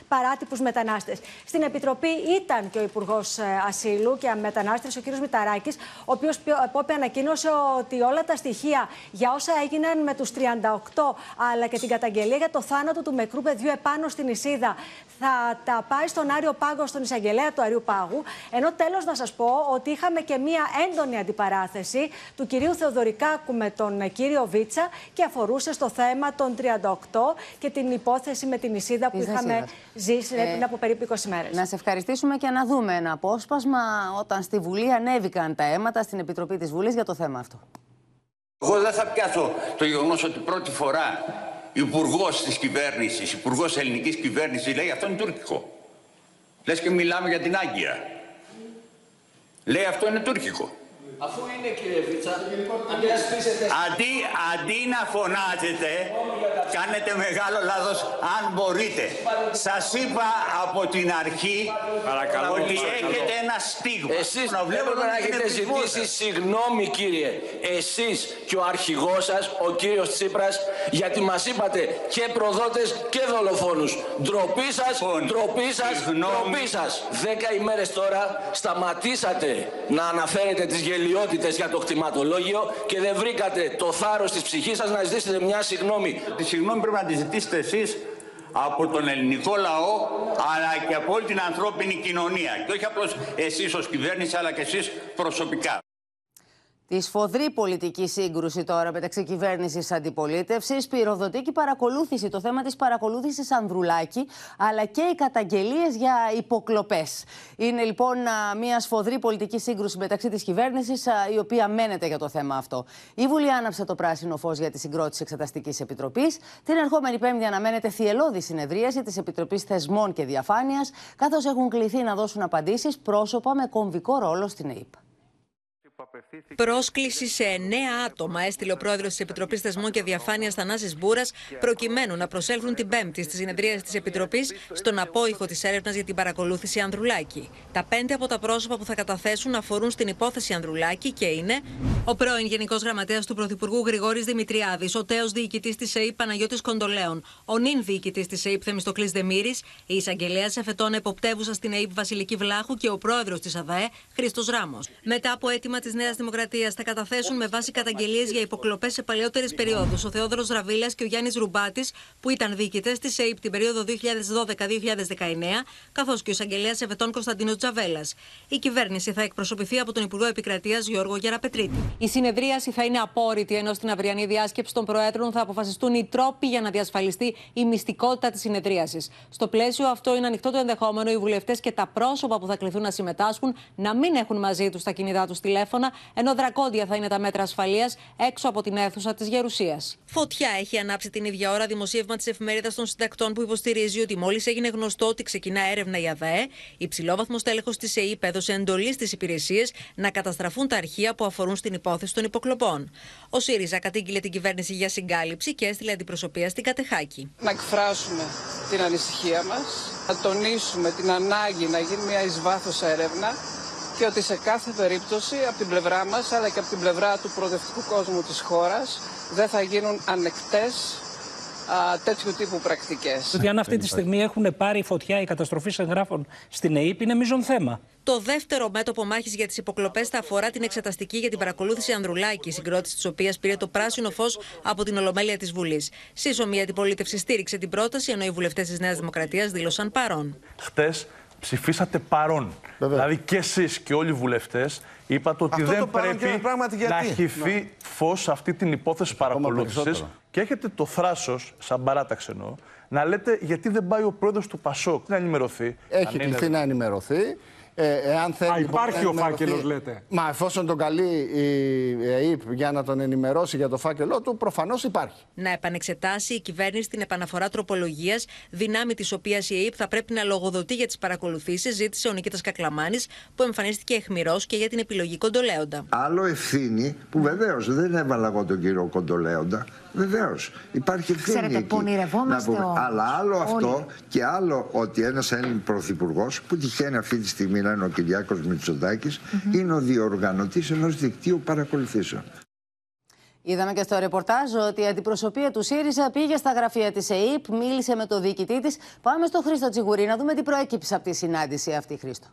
παράτυπους μετανάστες. Στην Επιτροπή ήταν και ο Υπουργός ε, Ασύλου και Μετανάστευση, ο κ. Μηταράκης, ο οποίος ανακοίνωσε ότι όλα τα στοιχεία για όσα έγιναν με τους 38 αλλά και την καταγγελία για το θάνατο του μικρού παιδιού επάνω στην Ισίδα θα τα πάει στον Άριο Πάγο, στον εισαγγελέα του Αριού Πάγου. Ενώ τέλος να σας πω ότι είχαμε και μία έντονη αντιπαράθεση του κυρίου Θεοδωρικάκου με τον κύριο Βίτσα και αφορούσε στο θέμα των 38 και την υπόθεση με την Ισίδα που είχαμε ζήσει ε, πριν από περίπου 20 μέρες. Να σε ευχαριστήσουμε και να δούμε ένα απόσπασμα όταν στη Βουλή ανέβηκαν τα αίματα στην Επιτροπή της Βουλής για το θέμα αυτό. Εγώ δεν θα πιάσω το γεγονός ότι πρώτη φορά υπουργός της κυβέρνησης, υπουργός ελληνικής κυβέρνησης λέει αυτό είναι τουρκικό. Λες και μιλάμε για την Άγκυρα. Λέει αυτό είναι τουρκικό. Αφού είναι κύριε Βίτσα, αντί, αντί να φωνάζετε, κάνετε μεγάλο λάθος αν μπορείτε. Σας είπα από την αρχή Παρακαλώ, ότι παρακαλώ. έχετε ένα στίγμα. Εσείς να βλέπω έπρεπε να έχετε ζητήσει συγγνώμη κύριε. Εσείς και ο αρχηγός σας, ο κύριος Τσίπρας, γιατί μας είπατε και προδότες και δολοφόνους. Ντροπή σας, ντροπή σας, ντροπή σας. Δέκα ημέρες τώρα σταματήσατε να αναφέρετε τις γελιότητες για το κτηματολόγιο και δεν βρήκατε το θάρρος της ψυχής σας να ζητήσετε μια συγγνώμη. Τη συγγνώμη πρέπει να τη ζητήσετε εσείς από τον ελληνικό λαό αλλά και από όλη την ανθρώπινη κοινωνία. Και όχι απλώς εσείς ως κυβέρνηση αλλά και εσείς προσωπικά. Τη σφοδρή πολιτική σύγκρουση τώρα μεταξύ κυβέρνησης αντιπολίτευσης, πυροδοτεί και η παρακολούθηση, το θέμα της παρακολούθησης Ανδρουλάκη, αλλά και οι καταγγελίες για υποκλοπές. Είναι λοιπόν α, μια σφοδρή πολιτική σύγκρουση μεταξύ της κυβέρνησης, η οποία μένεται για το θέμα αυτό. Η Βουλή άναψε το πράσινο φως για τη συγκρότηση Εξεταστικής Επιτροπής. Την ερχόμενη Πέμπτη αναμένεται θυελώδη συνεδρίαση της Επιτροπής Θεσμών και Διαφάνειας, καθώς έχουν κληθεί να δώσουν απαντήσεις πρόσωπα με κομβικό ρόλο στην ΑΕΠ. Πρόσκληση σε εννέα άτομα έστειλε ο πρόεδρος της Επιτροπής Θεσμών και Διαφάνειας Θανάσης Μπούρας, προκειμένου να προσέλθουν την Πέμπτη στη συνεδρία της Επιτροπής στον απόϊχο της έρευνας για την παρακολούθηση Ανδρουλάκη. Τα πέντε από τα πρόσωπα που θα καταθέσουν αφορούν στην υπόθεση Ανδρουλάκη και είναι ο πρώην Γενικός Γραμματέας του Πρωθυπουργού Γρηγόρης Δημητριάδης, ο τέος διοικητής της ΕΕΠ Παναγιώτης Κοντολέων, ο νυν διοικητής της ΕΕΠ Θεμιστοκλής Δεμήρης, η εισαγγελέας εφετών εποπτεύουσα στην ΕΕΠ Βασιλική Βλάχου και ο πρόεδρος της ΑΔΑΕ Χρήστος Ράμος. Μετά από αίτημα της Νέας Δημοκρατίας θα καταθέσουν με βάση καταγγελίες για υποκλοπές σε παλαιότερες περιόδους ο Θεόδωρος Ραβίλας και ο Γιάννης Ρουμπάτης, που ήταν διοικητέ της ΕΕΠ την περίοδο 2012-2019, καθώς και ο εισαγγελέας Εφετών Κωνσταντίνος Τζαβέλας. Η κυβέρνηση θα εκπροσωπηθεί από τον Υπουργό Επικρατείας Γιώργο Γεραπετρίτη. Η συνεδρίαση θα είναι απόρριτη, ενώ στην αυριανή διάσκεψη των Προέδρων θα αποφασιστούν οι τρόποι για να διασφαλιστεί η μυστικότητα της συνεδρίασης. Στο πλαίσιο αυτό είναι ανοιχτό το ενδεχόμενο οι βουλευτές και τα πρόσωπα που θα κληθούν να συμμετάσχουν να μην έχουν μαζί τους τα κινητά τους τηλέφωνα, ενώ δρακόντια θα είναι τα μέτρα ασφαλείας έξω από την αίθουσα της Γερουσίας. Φωτιά έχει ανάψει την ίδια ώρα δημοσίευμα της εφημερίδας των συντακτών που υποστηρίζει ότι μόλις έγινε γνωστό ότι ξεκινά έρευνα η ΑΔΑΕ, υψηλόβαθμο τέλεχο της ΕΕΠ έδωσε εντολή στις υπηρεσίες να καταστραφούν τα αρχεία που αφορούν στην υπόθεση των υποκλοπών. Ο ΣΥΡΙΖΑ κατήγγειλε την κυβέρνηση για συγκάλυψη και έστειλε αντιπροσωπεία στην Κατεχάκη. Να εκφράσουμε την ανησυχία μας, να τονίσουμε την ανάγκη να γίνει μια εις βάθος έρευνα και ότι σε κάθε περίπτωση από την πλευρά μας αλλά και από την πλευρά του προοδευτικού κόσμου της χώρας δεν θα γίνουν ανεκτές α, τέτοιου τύπου πρακτικές. Ότι αν αυτή τη στιγμή έχουν πάρει φωτιά οι καταστροφή εγγράφων στην ΕΕΠ είναι μείζον θέμα. Το δεύτερο μέτωπο μάχης για τις υποκλοπές θα αφορά την εξεταστική για την παρακολούθηση Ανδρουλάκης, η συγκρότηση της οποίας πήρε το πράσινο φως από την Ολομέλεια της Βουλής. Σύσσωμη η αντιπολίτευση στήριξε την πρόταση, ενώ οι βουλευτές της Νέας Δημοκρατίας δήλωσαν παρόν. Χτες ψηφίσατε παρόν. Δηλαδή και εσείς και όλοι οι βουλευτές είπατε ότι Αυτό το δεν παρόν πρέπει κύριε, πράγματι, να γιατί; χυθεί φως σε αυτή την υπόθεση παρακολούθησης. περισσότερο. Και έχετε το θράσος, σαν παράταξη εννοώ, να λέτε γιατί δεν πάει ο πρόεδρος του Πασόκ να ενημερωθεί; Έχει αν είναι- κληθεί να ενημερωθεί. Ε, εάν θέλει, Α, λοιπόν, υπάρχει να ο ενημερωθεί. φάκελος, λέτε. Μα εφόσον τον καλεί η ΕΕΠ για να τον ενημερώσει για το φάκελό του, προφανώς υπάρχει. Να επανεξετάσει η κυβέρνηση την επαναφορά τροπολογίας, δυνάμει της οποίας η ΕΕΠ θα πρέπει να λογοδοτεί για τις παρακολουθήσεις, ζήτησε ο Νικήτας Κακλαμάνης, που εμφανίστηκε εχμηρό και για την επιλογή κοντολέοντα. Άλλο ευθύνη που βεβαίως δεν έβαλα εγώ τον κύριο Κοντολέοντα. Βεβαίως. Υπάρχει ευθύνη. Ξέρετε, εκεί. πονηρευόμαστε Να πούμε- όλοι. Αλλά άλλο αυτό Όλοι. και άλλο ότι ένας Έλλην πρωθυπουργός που τυχαίνει αυτή τη στιγμή να είναι ο Κυριάκος Μητσοτάκης είναι ο διοργανωτής ενός δικτύου παρακολουθήσεων. Είδαμε και στο ρεπορτάζ ότι η αντιπροσωπεία του ΣΥΡΙΖΑ πήγε στα γραφεία της ΕΕΠ, μίλησε με το διοικητή της. Πάμε στο Χρήστο Τσιγουρή να δούμε τι προέκυψε από τη συνάντηση αυτή, Χρήστο.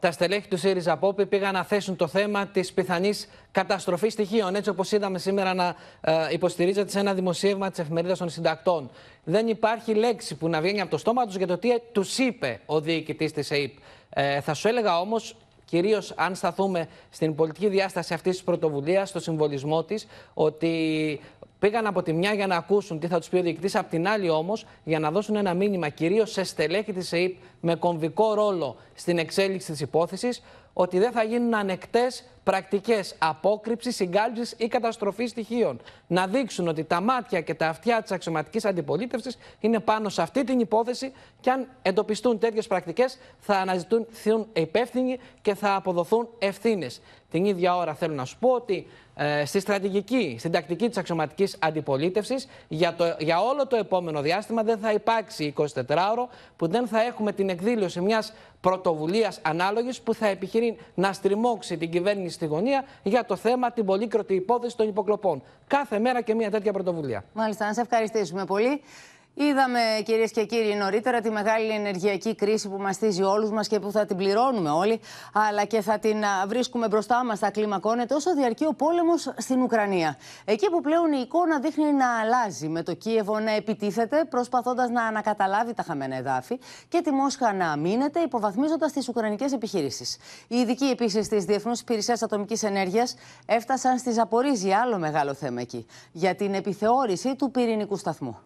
Τα στελέχη του ΣΥΡΙΖΑ Πόπη πήγαν να θέσουν το θέμα της πιθανής καταστροφής στοιχείων, έτσι όπως είδαμε σήμερα να ε, υποστηρίζεται σε ένα δημοσίευμα της εφημερίδας των συντακτών. Δεν υπάρχει λέξη που να βγαίνει από το στόμα τους για το τι τους είπε ο διοικητής της ΕΕΠ. Ε, θα σου έλεγα όμως, κυρίως αν σταθούμε στην πολιτική διάσταση αυτής της πρωτοβουλίας, στο συμβολισμό της, ότι πήγαν από τη μια για να ακούσουν τι θα τους πει ο διοικητής, από την άλλη όμως για να δώσουν ένα μήνυμα κυρίως σε στελέχη της ΕΕΠ με κομβικό ρόλο στην εξέλιξη της υπόθεσης, ότι δεν θα γίνουν ανεκτές πρακτικές απόκρυψης, συγκάλυψης ή καταστροφής στοιχείων. Να δείξουν ότι τα μάτια και τα αυτιά της αξιωματικής αντιπολίτευσης είναι πάνω σε αυτή την υπόθεση και αν εντοπιστούν τέτοιες πρακτικές θα αναζητούν υπεύθυνοι και θα αποδοθούν ευθύνες. Την ίδια ώρα θέλω να σου πω ότι ε, στη στρατηγική, στην τακτική της αξιωματικής αντιπολίτευσης για, το- για όλο το επόμενο διάστημα δεν θα υπάρξει 24ωρο που δεν θα έχουμε την εκδήλωση μιας πρωτοβουλίας ανάλογης που θα επιχειρεί να στριμώξει την κυβέρνηση στη γωνία για το θέμα, την πολύκροτη υπόθεση των υποκλοπών. Κάθε μέρα και μια τέτοια πρωτοβουλία. Μάλιστα, να σε ευχαριστήσουμε πολύ. Είδαμε, κυρίες και κύριοι, νωρίτερα τη μεγάλη ενεργειακή κρίση που μαστίζει όλους μας και που θα την πληρώνουμε όλοι, αλλά και θα την α, βρίσκουμε μπροστά μας, θα κλιμακώνεται όσο διαρκεί ο πόλεμος στην Ουκρανία. Εκεί που πλέον η εικόνα δείχνει να αλλάζει, με το Κίεβο να επιτίθεται, προσπαθώντας να ανακαταλάβει τα χαμένα εδάφη και τη Μόσχα να αμήνεται, υποβαθμίζοντας τις ουκρανικές επιχειρήσεις. Οι ειδικοί επίσης της Διεθνούς Υπηρεσίας Ατομικής Ενέργειας έφτασαν στη Ζαπορίζη, άλλο μεγάλο θέμα εκεί, για την επιθεώρηση του πυρηνικού σταθμού.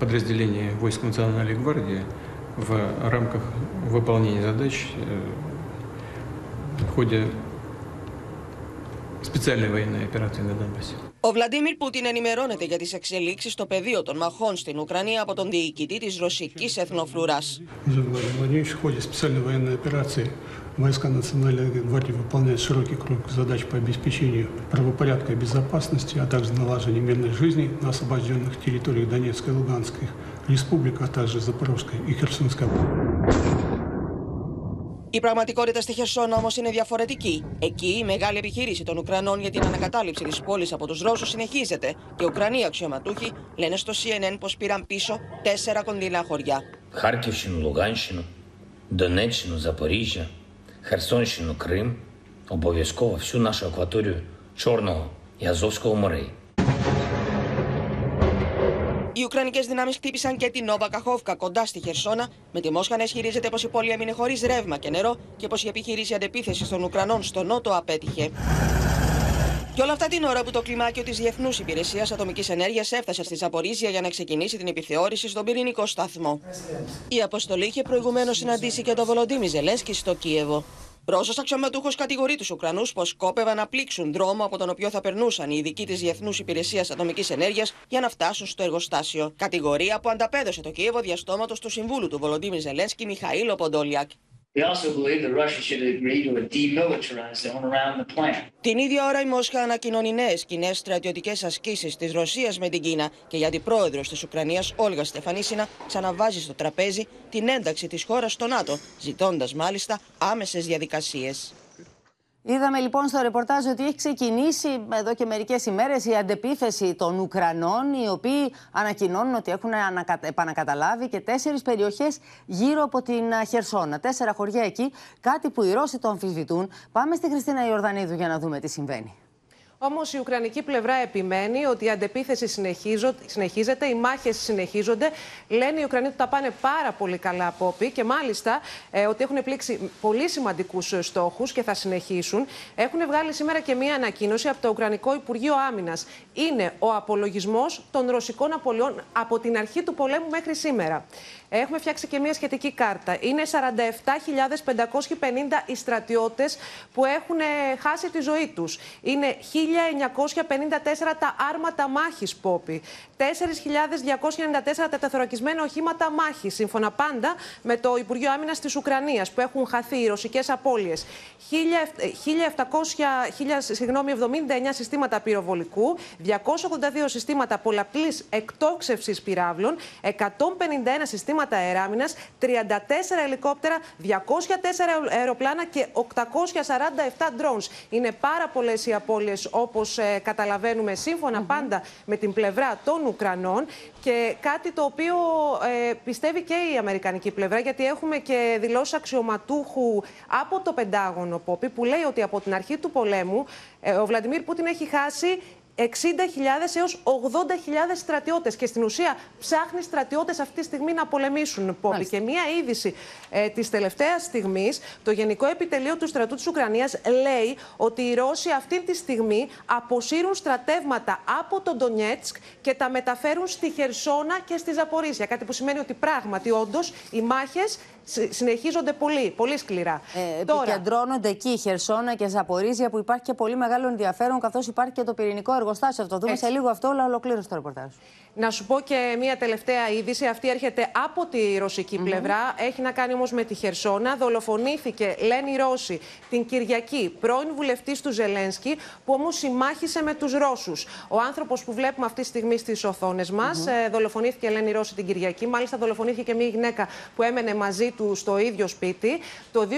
подразделения войск Национальной гвардии в рамках выполнения задач э, в ходе специальной военной операции на Донбассе. Ο Βλαντίμιρ Πούτιν ενημερώνεται για τις εξελίξεις στο πεδίο των μαχών στην Ουκρανία από τον διοικητή της ρωσικής εθνοφρουράς. Владимир Владимирович, в ходе специальной военной операции войска Национальной гвардии выполняют широкий круг задач по обеспечению правопорядка и безопасности, а также налаживанию мирной жизни на освобожденных территориях Донецкой и Луганской республик, а также Запорожской и Херсонской Η πραγματικότητα στη Χερσόνα όμω είναι διαφορετική. Εκεί η μεγάλη επιχείρηση των Ουκρανών για την ανακατάληψη τη πόλη από του Ρώσου συνεχίζεται και Ουκρανοί αξιωματούχοι λένε στο CNN πω πήραν πίσω τέσσερα κονδύλα χωριά. Харківщину, Луганщину, Донеччину, Запоріжжя, Херсонщину, Крим, обов'язково всю нашу акваторію Чорного і Азовського морей. Οι Ουκρανικέ δυνάμει χτύπησαν και την Νόβα Καχόβκα κοντά στη Χερσόνα, με τη Μόσχα να ισχυρίζεται πω η πόλη έμεινε χωρί ρεύμα και νερό και πω η επιχείρηση αντεπίθεση των Ουκρανών στο Νότο απέτυχε. Και όλα αυτά την ώρα που το κλιμάκιο της Διεθνούς Υπηρεσίας Ατομικής Ενέργειας έφτασε στη Ζαπορίζια για να ξεκινήσει την επιθεώρηση στον πυρηνικό σταθμό. Η αποστολή είχε προηγουμένως συναντήσει και τον Βολοντίμι Ζελένσκι στο Κίεβο. Ρώσος αξιωματούχος κατηγορεί τους Ουκρανούς πως σκόπευαν να πλήξουν δρόμο από τον οποίο θα περνούσαν οι ειδικοί της Διεθνούς Υπηρεσίας Ατομικής Ενέργειας για να φτάσουν στο εργοστάσιο. Κατηγορία που ανταπέδωσε το Κίεβο διαστόματος του Συμβούλου του Βολοντίμι Ζελένσκι Μιχαήλο Ποντόλιακ. We also believe the Russians should agree to a demilitarized zone around the plant. Την ίδια ώρα η Μόσχα ανακοινώνει νέες κοινέ στρατιωτικές ασκήσεις της Ρωσίας με την Κίνα και η αντιπρόεδρος της Ουκρανίας, Όλγα Στεφανίσινα, ξαναβάζει στο τραπέζι την ένταξη της χώρας στο ΝΑΤΟ, ζητώντας μάλιστα άμεσες διαδικασίες. Είδαμε λοιπόν στο ρεπορτάζ ότι έχει ξεκινήσει εδώ και μερικές ημέρες η αντεπίθεση των Ουκρανών, οι οποίοι ανακοινώνουν ότι έχουν ανακα... επανακαταλάβει και τέσσερις περιοχές γύρω από την α, Χερσόνα. Τέσσερα χωριά εκεί, κάτι που οι Ρώσοι το αμφισβητούν. Πάμε στη Χριστίνα Ιορδανίδου για να δούμε τι συμβαίνει. Όμως η Ουκρανική πλευρά επιμένει ότι η αντεπίθεση συνεχίζο- συνεχίζεται, οι μάχες συνεχίζονται. Λένε οι Ουκρανοί ότι τα πάνε πάρα πολύ καλά απόπη και μάλιστα ε, ότι έχουν πλήξει πολύ σημαντικούς στόχους και θα συνεχίσουν. Έχουν βγάλει σήμερα και μία ανακοίνωση από το Ουκρανικό Υπουργείο Άμυνας. Είναι ο απολογισμός των ρωσικών απολειών από την αρχή του πολέμου μέχρι σήμερα. Έχουμε φτιάξει και μια σχετική κάρτα. Είναι 47.550 οι στρατιώτες που έχουν ε, χάσει τη ζωή τους. Είναι 1.954 τα άρματα μάχης, Πόπη. 4.294 τα τεθωρακισμένα οχήματα μάχης, σύμφωνα πάντα με το Υπουργείο Άμυνας της Ουκρανίας, που έχουν χαθεί οι ρωσικές απώλειες. 1.79 συστήματα πυροβολικού, 282 συστήματα πολλαπλής εκτόξευσης πυράβλων, 151 συστήματα αεράμινα, 34 ελικόπτερα, 204 αεροπλάνα και 847 drones. Είναι πάρα πολλές οι απώλειες, όπως ε, καταλαβαίνουμε, πάντα με την πλευρά των Ουκρανών. Και κάτι το οποίο ε, πιστεύει και η Αμερικανική πλευρά, γιατί έχουμε και δηλώσεις αξιωματούχου από το Πεντάγωνο, Πόπι, που λέει ότι από την αρχή του πολέμου ε, ο Βλαντιμίρ Πούτιν έχει χάσει 60.000 έως 80.000 στρατιώτες και στην ουσία ψάχνει στρατιώτες αυτή τη στιγμή να πολεμήσουν. Πόπη. Και μία είδηση ε, της τελευταίας στιγμής, το Γενικό Επιτελείο του Στρατού της Ουκρανίας λέει ότι οι Ρώσοι αυτή τη στιγμή αποσύρουν στρατεύματα από τον Ντονιέτσκ και τα μεταφέρουν στη Χερσόνα και στη Ζαπορίσια. Κάτι που σημαίνει ότι πράγματι όντως οι μάχες συνεχίζονται πολύ, πολύ σκληρά. Ε, Τώρα... Επικεντρώνονται εκεί Χερσόνα και Ζαπορίζια που υπάρχει και πολύ μεγάλο ενδιαφέρον καθώς υπάρχει και το πυρηνικό εργοστάσιο. Θα το δούμε σε λίγο αυτό, αλλά ολοκλήρωσε το ρεπορτάζ. Να σου πω και μία τελευταία είδηση. Αυτή έρχεται από τη ρωσική πλευρά. Έχει να κάνει όμως με τη Χερσόνα. Δολοφονήθηκε, λένε οι Ρώσοι, την Κυριακή, πρώην βουλευτής του Ζελένσκι, που όμως συμμάχησε με τους Ρώσους. Ο άνθρωπος που βλέπουμε αυτή τη στιγμή στις οθόνες μας mm δολοφονήθηκε, λένε οι Ρώσοι, την Κυριακή. Μάλιστα, δολοφονήθηκε και μία γυναίκα που έμενε μαζί του στο ίδιο σπίτι. Το 2019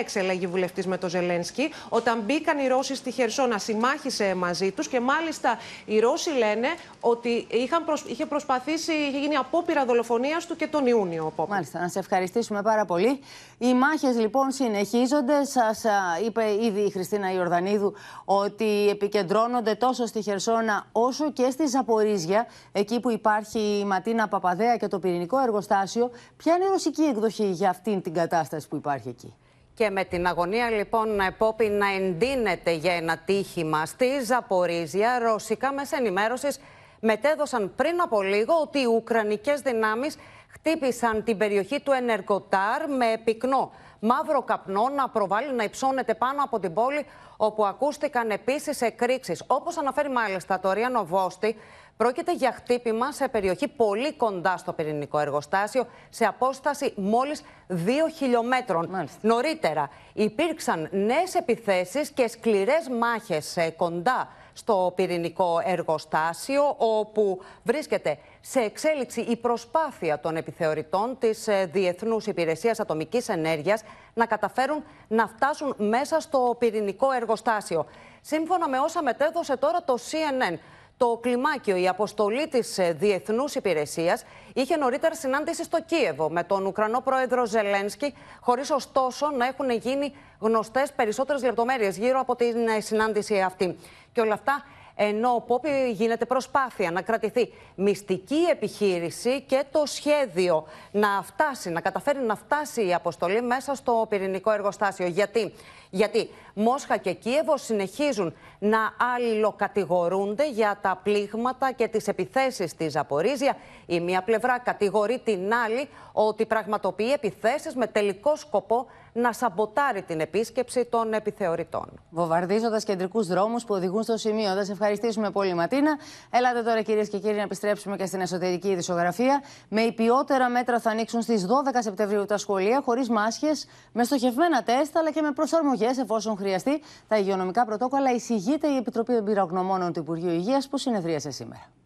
εξελέγει βουλευτής με το Ζελένσκι. Όταν μπήκαν οι Ρώσοι στη Χερσόνα, συμμάχησε μαζί τους και μάλιστα οι Ρώσοι λένε ότι είχαν προσ... είχε προσπαθήσει, είχε γίνει απόπειρα δολοφονίας του και τον Ιούνιο. Μάλιστα, να σε ευχαριστήσουμε πάρα πολύ. Οι μάχες λοιπόν συνεχίζονται. Σας είπε ήδη η Χριστίνα Ιορδανίδου ότι επικεντρώνονται τόσο στη Χερσόνα όσο και στη Ζαπορίζια, εκεί που υπάρχει η Ματίνα Παπαδέα και το πυρηνικό εργοστάσιο. Ποια είναι η ρωσική εκδοχή για αυτήν την κατάσταση που υπάρχει εκεί; Και με την αγωνία λοιπόν να επόπει να εντείνεται για ένα τύχημα στη Ζαπορίζια, ρωσικά μέσα ενημέρωσης μετέδωσαν πριν από λίγο ότι οι Ουκρανικές δυνάμεις χτύπησαν την περιοχή του Ενεργοτάρ με πυκνό μαύρο καπνό να προβάλλει να υψώνεται πάνω από την πόλη, όπου ακούστηκαν επίσης εκρήξεις. Όπως αναφέρει μάλιστα το Ριάνο Βόστη, πρόκειται για χτύπημα σε περιοχή πολύ κοντά στο πυρηνικό εργοστάσιο, σε απόσταση μόλις 2 χιλιόμετρων. Νωρίτερα υπήρξαν νέες επιθέσεις και σκληρές μάχες κοντά στο πυρηνικό εργοστάσιο, όπου βρίσκεται σε εξέλιξη η προσπάθεια των επιθεωρητών της ε, Διεθνούς Υπηρεσίας Ατομικής Ενέργειας να καταφέρουν να φτάσουν μέσα στο πυρηνικό εργοστάσιο. Σύμφωνα με όσα μετέδωσε τώρα το CNN, το κλιμάκιο, η αποστολή της ε, Διεθνούς Υπηρεσίας, είχε νωρίτερα συνάντηση στο Κίεβο με τον Ουκρανό πρόεδρο Ζελένσκι, χωρίς ωστόσο να έχουν γίνει γνωστές περισσότερες λεπτομέρειες γύρω από την ε, συνάντηση αυτή. Και όλα αυτά ενώ ο Πόπι γίνεται προσπάθεια να κρατηθεί μυστική επιχείρηση και το σχέδιο να φτάσει, να καταφέρει να φτάσει η αποστολή μέσα στο πυρηνικό εργοστάσιο. Γιατί, Γιατί Μόσχα και Κίεβο συνεχίζουν να αλληλοκατηγορούνται για τα πλήγματα και τις επιθέσεις στη Ζαπορίζια. Η μία πλευρά κατηγορεί την άλλη ότι πραγματοποιεί επιθέσεις με τελικό σκοπό να σαμποτάρει την επίσκεψη των επιθεωρητών. Βομβαρδίζοντας κεντρικούς δρόμους που οδηγούν στο σημείο. Θα σε ευχαριστήσουμε πολύ, Ματίνα. Έλατε τώρα, κυρίες και κύριοι, να επιστρέψουμε και στην εσωτερική ειδησιογραφία. Με υπιότερα μέτρα θα ανοίξουν στις 12 Σεπτεμβρίου τα σχολεία, χωρίς μάσχε, με στοχευμένα τεστ αλλά και με προσαρμογές εφόσον χρειαστεί. Τα υγειονομικά πρωτόκολλα εισηγείται η Επιτροπή Εμπειρογνωμόνων του Υπουργείου Υγείας που συνεδρίασε σήμερα.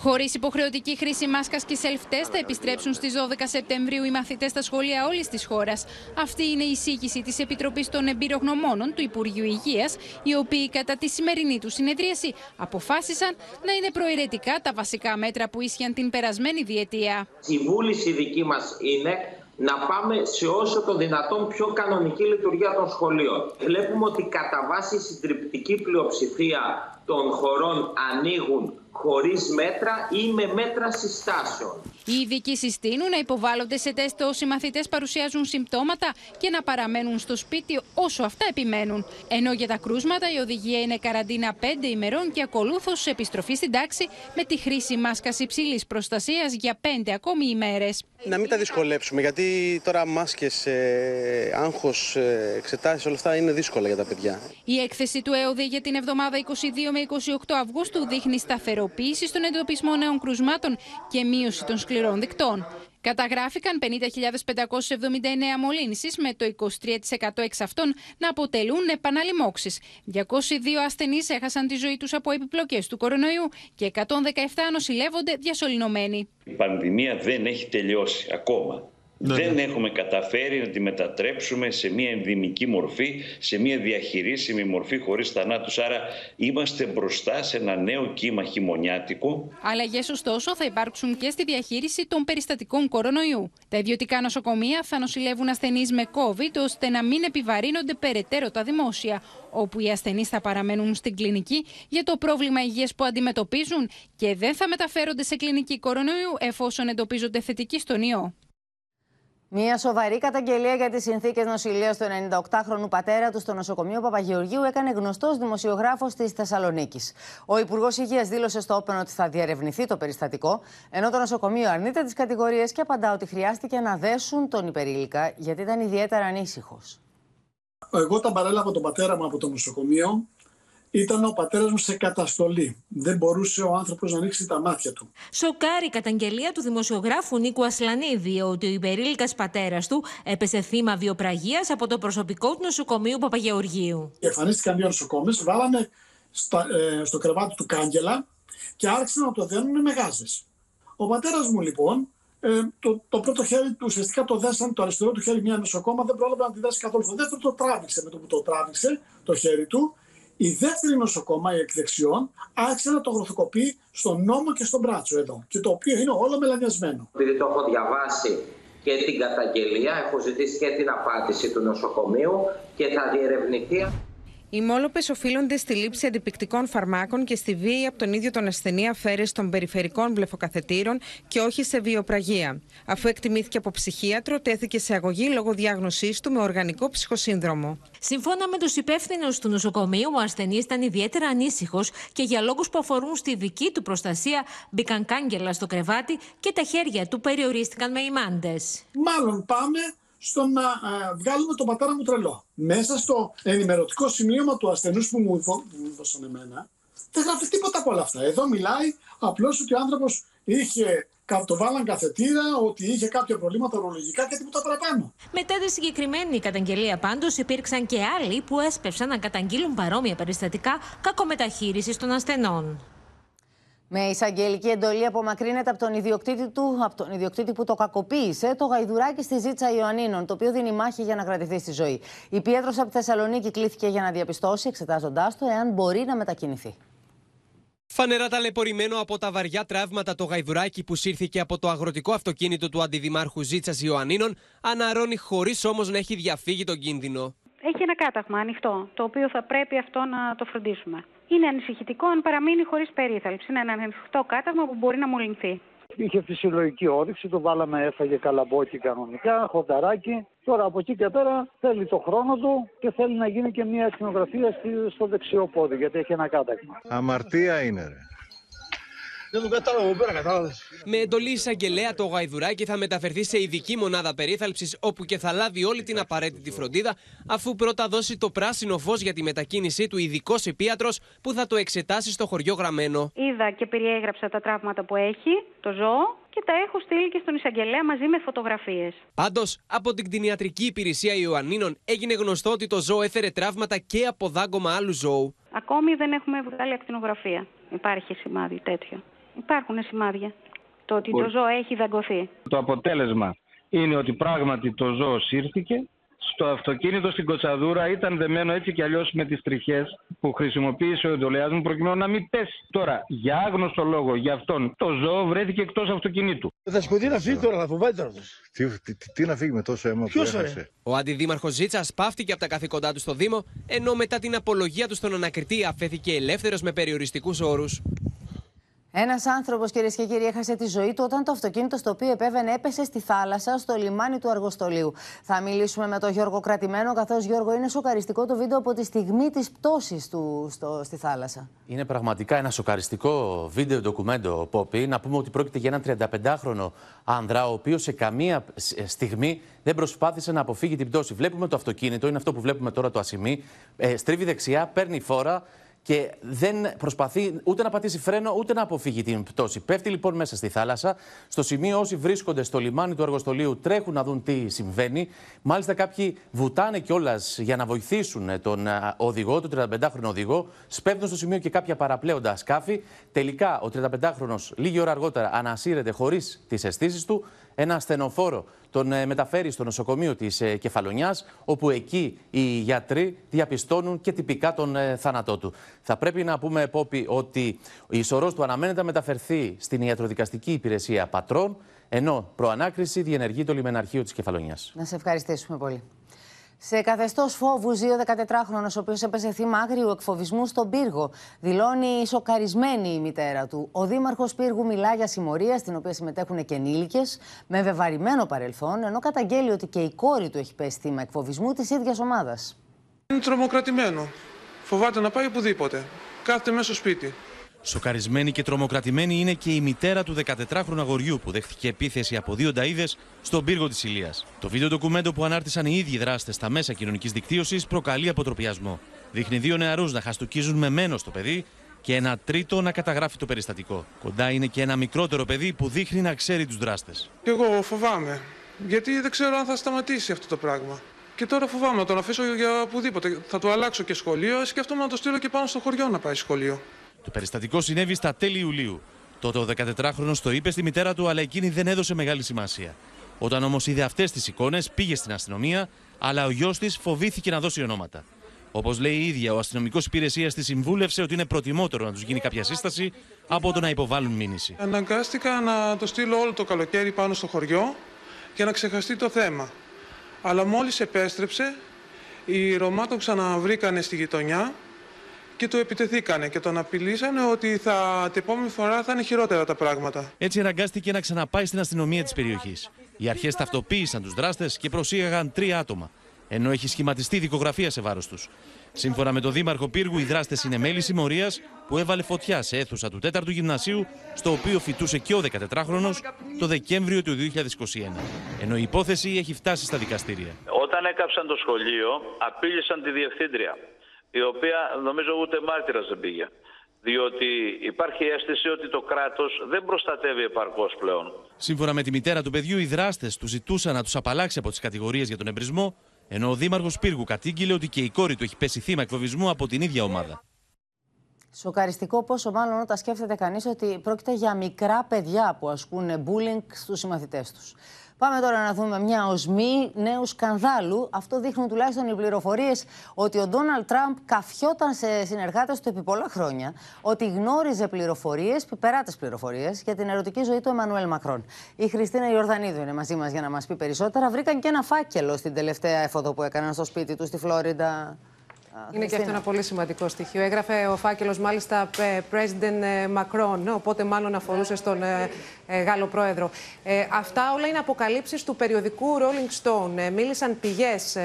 Χωρίς υποχρεωτική χρήση μάσκας και self-test θα επιστρέψουν στις 12 Σεπτεμβρίου οι μαθητές στα σχολεία όλης της χώρας. Αυτή είναι η εισήγηση της Επιτροπής των Εμπειρογνωμόνων του Υπουργείου Υγείας, οι οποίοι κατά τη σημερινή τους συνεδρίαση αποφάσισαν να είναι προαιρετικά τα βασικά μέτρα που ίσχυαν την περασμένη διετία. Η βούληση δική μας είναι να πάμε σε όσο το δυνατόν πιο κανονική λειτουργία των σχολείων. Βλέπουμε ότι κατά βάση η συντριπτική πλειοψηφία των χωρών ανοίγουν χωρίς μέτρα ή με μέτρα συστάσεων. Οι ειδικοί συστήνουν να υποβάλλονται σε τεστ όσοι μαθητές παρουσιάζουν συμπτώματα και να παραμένουν στο σπίτι όσο αυτά επιμένουν. Ενώ για τα κρούσματα η οδηγία είναι καραντίνα 5 ημερών και ακολούθως επιστροφή στην τάξη με τη χρήση μάσκας υψηλής προστασίας για 5 ακόμη ημέρες. Να μην τα δυσκολέψουμε, γιατί τώρα μάσκες, ε, άγχος, ε, εξετάσεις, όλα αυτά είναι δύσκολα για τα παιδιά. Η έκθεση του ΕΟΔΗ για την εβδομάδα 22 με 28 Αυγούστου δείχνει σταθεροποίηση στον εντοπισμό νέων κρουσμάτων και μείωση των σκληρών δικτών. Καταγράφηκαν 50.579 μολύνσεις, με το 23% εξ αυτών να αποτελούν επαναλημώξεις. 202 ασθενείς έχασαν τη ζωή τους από επιπλοκές του κορονοϊού και 117 νοσηλεύονται διασωληνωμένοι. Η πανδημία δεν έχει τελειώσει ακόμα. Ναι, δεν έχουμε καταφέρει να τη μετατρέψουμε σε μια ενδυμική μορφή, σε μια διαχειρίσιμη μορφή χωρίς θανάτους. Άρα είμαστε μπροστά σε ένα νέο κύμα χειμωνιάτικο. Αλλαγές, ωστόσο, θα υπάρξουν και στη διαχείριση των περιστατικών κορονοϊού. Τα ιδιωτικά νοσοκομεία θα νοσηλεύουν ασθενείς με COVID, ώστε να μην επιβαρύνονται περαιτέρω τα δημόσια, όπου οι ασθενείς θα παραμένουν στην κλινική για το πρόβλημα υγείας που αντιμετωπίζουν και δεν θα μεταφέρονται σε κλινική κορονοϊού εφόσον εντοπίζονται θετικοί στον ιό. Μια σοβαρή καταγγελία για τις συνθήκες νοσηλείας του 98χρονου πατέρα του στο νοσοκομείο Παπαγεωργίου έκανε γνωστός δημοσιογράφος της Θεσσαλονίκης. Ο Υπουργός Υγείας δήλωσε στο Όπεν ότι θα διερευνηθεί το περιστατικό, ενώ το νοσοκομείο αρνείται τις κατηγορίες και απαντά ότι χρειάστηκε να δέσουν τον υπερήλικα γιατί ήταν ιδιαίτερα ανήσυχος. Εγώ όταν παρέλαβα τον πατέρα μου από το νοσοκομείο, ήταν ο πατέρας μου σε καταστολή. Δεν μπορούσε ο άνθρωπος να ανοίξει τα μάτια του. Σοκάρει η καταγγελία του δημοσιογράφου Νίκου Ασλανίδη ότι ο υπερήλικας πατέρας του έπεσε θύμα βιοπραγίας από το προσωπικό του νοσοκομείου Παπαγεωργίου. Εμφανίστηκαν δύο νοσοκόμες, βάλανε στα, ε, στο κρεβάτι του κάγκελα και άρχισαν να το δένουν με γάζες. Ο πατέρας μου λοιπόν, ε, το, το πρώτο χέρι του ουσιαστικά το δέσαν, το αριστερό του χέρι μια νοσοκόμα, δεν πρόλαβε να τη δέσει καθόλου. Το δεύτερο το τράβηξε με το που το τράβηξε το χέρι του η δεύτερη νοσοκόμα, η εκδεξιών, άρχισε να το γροθοκοπεί στον νόμο και στον μπράτσο εδώ. Και το οποίο είναι όλο μελανιασμένο. Επειδή το έχω διαβάσει και την καταγγελία, έχω ζητήσει και την απάντηση του νοσοκομείου και θα διερευνηθεί. Οι μόλοπες οφείλονται στη λήψη αντιπικτικών φαρμάκων και στη βία από τον ίδιο τον ασθενή αφαίρεση των περιφερικών βλεφοκαθετήρων και όχι σε βιοπραγία. Αφού εκτιμήθηκε από ψυχίατρο, τέθηκε σε αγωγή λόγω διάγνωσής του με οργανικό ψυχοσύνδρομο. Σύμφωνα με τους υπεύθυνους του νοσοκομείου, ο ασθενής ήταν ιδιαίτερα ανήσυχος και για λόγους που αφορούν στη δική του προστασία μπήκαν κάγκελα στο κρεβάτι και τα χέρια του περιορίστηκαν με ημάντες. Μάλλον πάμε στο να ε, βγάλουμε τον πατέρα μου τρελό. Μέσα στο ενημερωτικό σημείωμα του ασθενούς που μου, δω, μου δώσαν εμένα, δεν γράφει τίποτα από όλα αυτά. Εδώ μιλάει απλώς ότι ο άνθρωπος είχε το βάλαν καθετήρα, ότι είχε κάποια προβλήματα ορολογικά και τίποτα παραπάνω. Μετά τη συγκεκριμένη καταγγελία, πάντως, υπήρξαν και άλλοι που έσπευσαν να καταγγείλουν παρόμοια περιστατικά κακομεταχείρισης των ασθενών. Με εισαγγελική εντολή απομακρύνεται από τον ιδιοκτήτη του, από τον ιδιοκτήτη που το κακοποίησε, το γαϊδουράκι στη Ζήτσα Ιωαννίνων, το οποίο δίνει μάχη για να κρατηθεί στη ζωή. Η Πίετρο από τη Θεσσαλονίκη κλήθηκε για να διαπιστώσει, εξετάζοντάς το, εάν μπορεί να μετακινηθεί. Φανερά ταλαιπωρημένο από τα βαριά τραύματα το γαϊδουράκι που σύρθηκε από το αγροτικό αυτοκίνητο του αντιδημάρχου Ζήτσας Ιωαννίνων, αναρώνει χωρίς όμως να έχει διαφύγει τον κίνδυνο. Έχει ένα κάταγμα ανοιχτό, το οποίο θα πρέπει αυτό να το φροντίσουμε. Είναι ανησυχητικό αν παραμείνει χωρίς περίθαλψη. Είναι ένα ανοιχτό κάταγμα που μπορεί να μολυνθεί. Είχε φυσιολογική όρεξη, το βάλαμε, έφαγε καλαμπόκι κανονικά, χονταράκι. Τώρα από εκεί και πέρα θέλει το χρόνο του και θέλει να γίνει και μια ακτινογραφία στο δεξιό πόδι, γιατί έχει ένα κάταγμα. Αμαρτία είναι, ρε. Δεν τον κατάλαβα πέρα, κατάλαβες. Με εντολή εισαγγελέα, το γαϊδουράκι θα μεταφερθεί σε ειδική μονάδα περίθαλψης, όπου και θα λάβει όλη την απαραίτητη φροντίδα, αφού πρώτα δώσει το πράσινο φως για τη μετακίνησή του ειδικός επίατρος που θα το εξετάσει στο χωριό γραμμένο. Είδα και περιέγραψα τα τραύματα που έχει, το ζώο, και τα έχω στείλει και στον εισαγγελέα μαζί με φωτογραφίες. Πάντως, από την κτηνιατρική υπηρεσία Ιωαννίνων έγινε γνωστό ότι το ζώο έφερε τραύματα και από δάγκωμα άλλου ζώου. Ακόμη δεν έχουμε βγάλει ακτινογραφία. Υπάρχει σημάδι τέτοιο. Υπάρχουν σημάδια. Το ότι το ζώο έχει δαγκωθεί. Το αποτέλεσμα είναι ότι πράγματι το ζώο σύρθηκε στο αυτοκίνητο στην Κοτσαδούρα ήταν δεμένο έτσι κι αλλιώς με τις τριχές που χρησιμοποίησε ο εντολέας μου προκειμένου να μην πέσει. Τώρα, για άγνωστο λόγο για αυτόν, το ζώο βρέθηκε εκτός αυτοκινήτου. Θα σκοτεί να φύγει τώρα, θα φοβάται τώρα. Τι, τι, τι, τι να φύγει με τόσο αίμα που έχασε; Ο αντιδήμαρχος Ζήτσας πάυτηκε από τα καθήκοντά του στο Δήμο, ενώ μετά την απολογία του στον ανακριτή αφέθηκε ελεύθερος με περιοριστικούς όρους. Ένας άνθρωπος, κυρίες και κύριοι, έχασε τη ζωή του όταν το αυτοκίνητο στο οποίο επέβαινε έπεσε στη θάλασσα στο λιμάνι του Αργοστολίου. Θα μιλήσουμε με τον Γιώργο Κρατημένο, καθώς Γιώργο είναι σοκαριστικό το βίντεο από τη στιγμή της πτώσης του στο, στη θάλασσα. Είναι πραγματικά ένα σοκαριστικό βίντεο ντοκουμέντο, Πόπι. Να πούμε ότι πρόκειται για έναν 35χρονο άνδρα, ο οποίος σε καμία στιγμή δεν προσπάθησε να αποφύγει την πτώση. Βλέπουμε το αυτοκίνητο, είναι αυτό που βλέπουμε τώρα το ασημί. Ε, στρίβει δεξιά, παίρνει φόρα και δεν προσπαθεί ούτε να πατήσει φρένο ούτε να αποφύγει την πτώση. Πέφτει λοιπόν μέσα στη θάλασσα. Στο σημείο όσοι βρίσκονται στο λιμάνι του Αργοστολίου τρέχουν να δουν τι συμβαίνει. Μάλιστα κάποιοι βουτάνε κιόλας για να βοηθήσουν τον οδηγό, τον 35χρονο οδηγό. Σπέβδουν στο σημείο και κάποια παραπλέοντα σκάφη. Τελικά ο 35χρονο λίγη ώρα αργότερα ανασύρεται χωρίς τις αισθήσεις του ένα ασθενοφόρο τον ε, μεταφέρει στο νοσοκομείο της ε, Κεφαλονιάς, όπου εκεί οι γιατροί διαπιστώνουν και τυπικά τον ε, θάνατό του. Θα πρέπει να πούμε, Πόπη, ότι η σωρός του αναμένεται να μεταφερθεί στην ιατροδικαστική υπηρεσία πατρών, ενώ προανάκριση διενεργεί το λιμεναρχείο της Κεφαλονιάς. Να σε ευχαριστήσουμε πολύ. Σε καθεστώς φόβου, ζει ο 14χρονο, ο οποίος έπεσε θύμα άγριου εκφοβισμού στον πύργο. Δηλώνει σοκαρισμένη η μητέρα του. Ο Δήμαρχος Πύργου μιλά για συμμορία, στην οποία συμμετέχουν και ενήλικες, με βεβαρημένο παρελθόν, ενώ καταγγέλει ότι και η κόρη του έχει πέσει θύμα εκφοβισμού της ίδιας ομάδας. Είναι τρομοκρατημένο. Φοβάται να πάει οπουδήποτε. Κάθεται μέσα στο σπίτι. Σοκαρισμένη και τρομοκρατημένη είναι και η μητέρα του 14χρονου αγοριού που δέχτηκε επίθεση από δύο νταίδε στον πύργο της Ηλίας. Το βίντεο ντοκουμέντο που ανάρτησαν οι ίδιοι δράστες στα μέσα κοινωνικής δικτύωσης προκαλεί αποτροπιασμό. Δείχνει δύο νεαρούς να χαστοκίζουν με μένο το παιδί και ένα τρίτο να καταγράφει το περιστατικό. Κοντά είναι και ένα μικρότερο παιδί που δείχνει να ξέρει τους δράστες. Και εγώ φοβάμαι. Γιατί δεν ξέρω αν θα σταματήσει αυτό το πράγμα. Και τώρα φοβάμαι να τον αφήσω για οπουδήποτε. Θα του αλλάξω και σχολείο. Σκέφτομαι να το στείλω και πάνω στο χωριό να πάει σχολείο. Το περιστατικό συνέβη στα τέλη Ιουλίου. Τότε ο 14χρονο το είπε στη μητέρα του, αλλά εκείνη δεν έδωσε μεγάλη σημασία. Όταν όμως είδε αυτές τις εικόνες, πήγε στην αστυνομία, αλλά ο γιος της φοβήθηκε να δώσει ονόματα. Όπως λέει η ίδια, ο αστυνομικός υπηρεσίας της συμβούλευσε ότι είναι προτιμότερο να τους γίνει κάποια σύσταση από το να υποβάλουν μήνυση. Αναγκάστηκα να το στείλω όλο το καλοκαίρι πάνω στο χωριό και να ξεχαστεί το θέμα. Αλλά μόλις επέστρεψε, οι Ρωμά το ξαναβρήκανε στη γειτονιά και του επιτεθήκανε και τον απειλήσανε ότι θα, την επόμενη φορά θα είναι χειρότερα τα πράγματα. Έτσι αναγκάστηκε να ξαναπάει στην αστυνομία της περιοχής. Οι αρχές ταυτοποίησαν τους δράστες και προσήγαγαν τρία άτομα, ενώ έχει σχηματιστεί δικογραφία σε βάρος τους. Σύμφωνα με τον Δήμαρχο Πύργου, οι δράστες είναι μέλη συμμορίας που έβαλε φωτιά σε αίθουσα του 4ου Γυμνασίου, στο οποίο φοιτούσε και ο 14χρονο το Δεκέμβριο του 2021. Ενώ η υπόθεση έχει φτάσει στα δικαστήρια. Όταν έκαψαν το σχολείο, απείλησαν τη διευθύντρια η οποία νομίζω ούτε μάρτυρας δεν πήγε. Διότι υπάρχει αίσθηση ότι το κράτος δεν προστατεύει επαρκώς πλέον. Σύμφωνα με τη μητέρα του παιδιού, οι δράστες του ζητούσαν να τους απαλλάξει από τις κατηγορίες για τον εμπρισμό, ενώ ο Δήμαρχος Πύργου κατήγγειλε ότι και η κόρη του έχει πέσει θύμα εκφοβισμού από την ίδια ομάδα. Σοκαριστικό πόσο μάλλον όταν σκέφτεται κανείς ότι πρόκειται για μικρά παιδιά που ασκούν bullying στους συμμαθητές τους. Πάμε τώρα να δούμε μια οσμή νέου σκανδάλου. Αυτό δείχνουν τουλάχιστον οι πληροφορίες ότι ο Ντόναλτ Τραμπ καφιόταν σε συνεργάτες του επί πολλά χρόνια, ότι γνώριζε πληροφορίες, πιπεράτε πληροφορίες, για την ερωτική ζωή του Εμμανουέλ Μακρόν. Η Χριστίνα Ιορδανίδου είναι μαζί μας για να μας πει περισσότερα. Βρήκαν και ένα φάκελο στην τελευταία εφοδό που έκαναν στο σπίτι του στη Φλόριντα. Είναι και αυτό ένα πολύ σημαντικό στοιχείο. Έγραφε ο φάκελος μάλιστα President Macron, οπότε μάλλον αφορούσε στον Γάλλο πρόεδρο. αυτά όλα είναι αποκαλύψεις του περιοδικού Rolling Stone. μίλησαν πηγές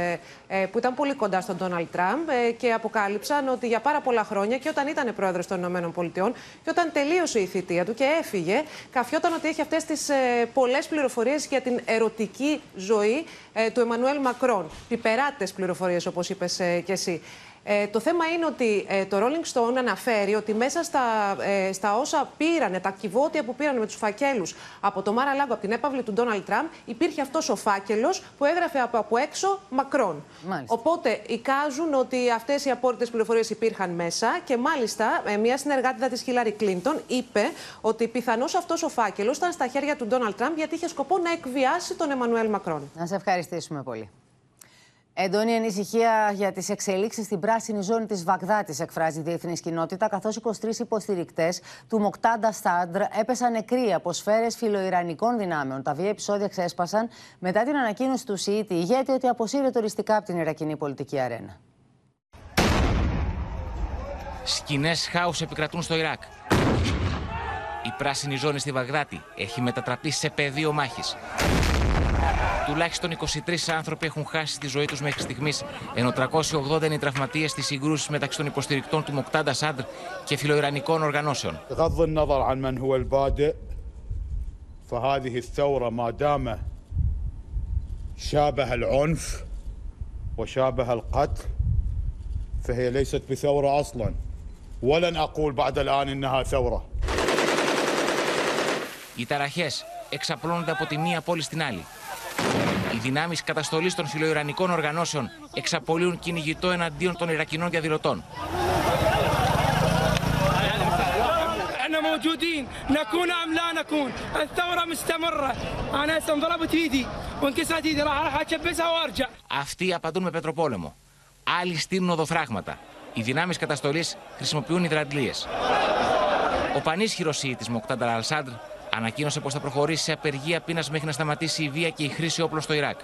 που ήταν πολύ κοντά στον Donald Trump και αποκάλυψαν ότι για πάρα πολλά χρόνια και όταν ήταν πρόεδρος των ΗΠΑ και όταν τελείωσε η θητεία του και έφυγε, καφιόταν ότι έχει αυτές τις πολλές πληροφορίες για την ερωτική ζωή του Εμμανουέλ Μακρόν. Πιπεράτε πληροφορίες, όπως είπες και εσύ. Ε, το θέμα είναι ότι ε, το Rolling Stone αναφέρει ότι μέσα στα, ε, στα όσα πήρανε, τα κυβότια που πήραν με τους φακέλους από το Μάρα Λάγκο, από την έπαυλη του Ντόναλτ Τραμπ, υπήρχε αυτός ο φάκελος που έγραφε από, από έξω Μακρόν. Οπότε εικάζουν ότι αυτές οι απόρριτες πληροφορίες υπήρχαν μέσα και μάλιστα ε, μια συνεργάτηδα της Χίλαρη Κλίντον είπε ότι πιθανώς αυτός ο φάκελος ήταν στα χέρια του Ντόναλτ Τραμπ γιατί είχε σκοπό να εκβιάσει τον Εμμανουέλ Μακρόν. Να σε ευχαριστήσουμε πολύ. Έντονη ανησυχία για τις εξελίξεις στην πράσινη ζώνη της Βαγδάτης εκφράζει η διεθνής κοινότητα, καθώς 23 υποστηρικτές του Μοκτάντα Στάντρ έπεσαν νεκροί από σφαίρες φιλοϊρανικών δυνάμεων. Τα βία επεισόδια ξέσπασαν μετά την ανακοίνωση του ΣΥΙΤΗ ηγέτη ότι αποσύρεται οριστικά από την Ιρακινή πολιτική αρένα. Σκηνές χάους επικρατούν στο Ιράκ. Η πράσινη ζώνη στη Βαγδάτη έχει μετατραπεί σε πεδίο μάχης. Τουλάχιστον 23 άνθρωποι έχουν χάσει τη ζωή του μέχρι στιγμή, ενώ 380 είναι οι τραυματίε στι συγκρούσει μεταξύ των υποστηρικτών του Μοκτάντα Σάντρ και φιλοϊρανικών οργανώσεων. فهذه الثورة ما دام شابه العنف وشابه القتل فهي ليست بثورة أصلا ولن أقول بعد الآن إنها ثورة Οι ταραχές εξαπλώνονται από τη μία πόλη στην άλλη. Οι δυνάμεις καταστολής των φιλοϊρανικών οργανώσεων εξαπολύουν κυνηγητό εναντίον των Ιρακινών διαδηλωτών. Αυτοί απαντούν με πετροπόλεμο. Άλλοι στείλουν οδοφράγματα. Οι δυνάμεις καταστολής χρησιμοποιούν υδραντλίες. Ο πανίσχυρος Σιίτης Μοκτάντα Αλ Σαντρ ανακοίνωσε πως θα προχωρήσει σε απεργία πείνας μέχρι να σταματήσει η βία και η χρήση όπλων στο Ιράκ.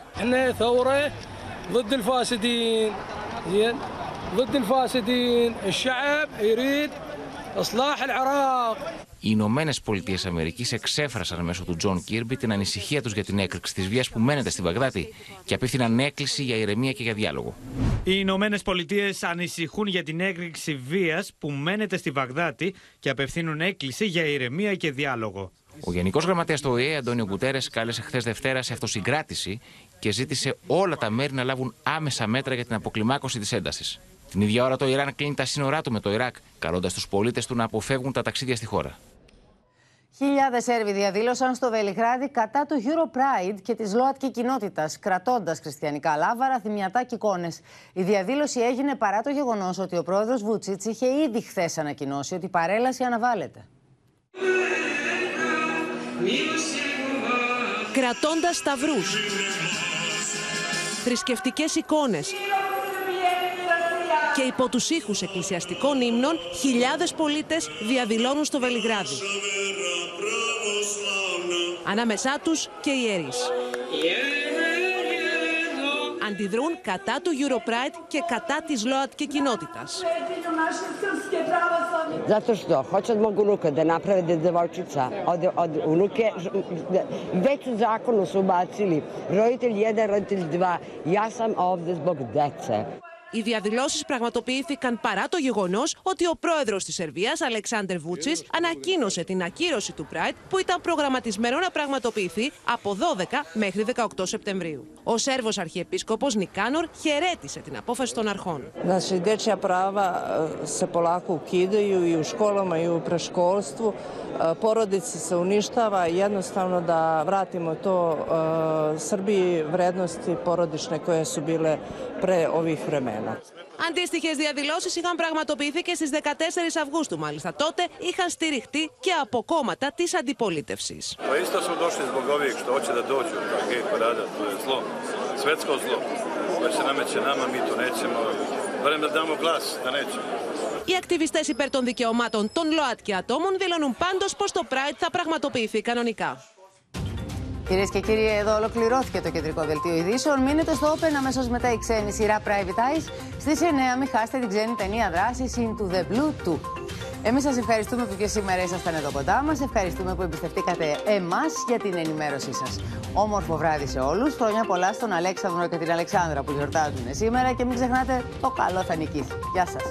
Οι Ηνωμένες Πολιτείες Αμερικής εξέφρασαν μέσω του Τζον Κίρμπι την ανησυχία τους για την έκρηξη της βίας που μαίνεται στη Βαγδάτη και απίθυναν έκκληση για ηρεμία και για διάλογο. Οι Ηνωμένες Πολιτείες ανησυχούν για την έκρηξη βίας που μένεται στη Βαγδάτη και απευθύνουν έκκληση για ηρεμία και διάλογο. Ο Γενικός Γραμματέας του ΟΗΕ, Αντώνιο Γκουτέρε, κάλεσε χθες Δευτέρα σε αυτοσυγκράτηση και ζήτησε όλα τα μέρη να λάβουν άμεσα μέτρα για την αποκλιμάκωση της έντασης. Την ίδια ώρα το Ιράν κλείνει τα σύνορά του με το Ιράκ, καλώντας τους πολίτες του να αποφεύγουν τα ταξίδια στη χώρα. Χιλιάδες Σέρβοι διαδήλωσαν στο Βελιγράδι κατά του Europride και της ΛΟΑΤΚΙ κοινότητας, κρατώντας χριστιανικά λάβαρα, θυμιατά και εικόνες. Η διαδήλωση έγινε παρά το γεγονός ότι ο πρόεδρος Βουτσίτς είχε ήδη χθες ανακοινώσει ότι η παρέλαση αναβάλλεται. Κρατώντας σταυρούς, θρησκευτικές εικόνες και υπό τους ήχους εκκλησιαστικών ύμνων, χιλιάδες πολίτες διαδηλώνουν στο Βελιγράδι. Ανάμεσά τους και οι ιερείς. Αντιδρούν κατά του Europride και κατά της ΛΟΑΤ και κοινότητας. Zato što hoće od mog unuka da naprave da devojčica od, od unuke, već u zakonu su ubacili roditelj 1, roditelj 2, ja sam ovde zbog dece. Οι διαδηλώσεις πραγματοποιήθηκαν παρά το γεγονός ότι ο πρόεδρος της Σερβίας, Αλεξάνδρ Βούτσης, ανακοίνωσε την ακύρωση του Pride που ήταν προγραμματισμένο να πραγματοποιηθεί από 12 μέχρι 18 Σεπτεμβρίου. Ο Σέρβος Αρχιεπίσκοπος Νικάνορ χαιρέτησε την απόφαση των αρχών. Naši dečja prava se polako ukidaju i u školama i u preškolstvu. Porodice se uništava. Jednostavno da vratimo to Srbiji vrednosti porodične koje su bile pre ovih vremena. Αντίστοιχες διαδηλώσεις είχαν πραγματοποιηθεί και στις 14 Αυγούστου. Μάλιστα τότε είχαν στηριχτεί και από κόμματα της αντιπολίτευσης. Οι ακτιβιστές υπέρ των δικαιωμάτων των ΛΟΑΤ και ατόμων δηλώνουν πάντως πως το Pride θα πραγματοποιηθεί κανονικά. Κυρίες και κύριοι, εδώ ολοκληρώθηκε το κεντρικό δελτίο ειδήσεων. Μείνετε στο Open αμέσως μετά η ξένη σειρά Private Eyes. Στις 9 μην χάσετε την ξένη ταινία δράσης Into the Blue 2. Εμείς σας ευχαριστούμε που και σήμερα ήσασταν εδώ κοντά μας. Ευχαριστούμε που εμπιστευτήκατε εμάς για την ενημέρωσή σας. Όμορφο βράδυ σε όλους. Χρόνια πολλά στον Αλέξανδρο και την Αλεξάνδρα που γιορτάζουν σήμερα. Και μην ξεχνάτε, το καλό θα νικήσει. Γεια σας.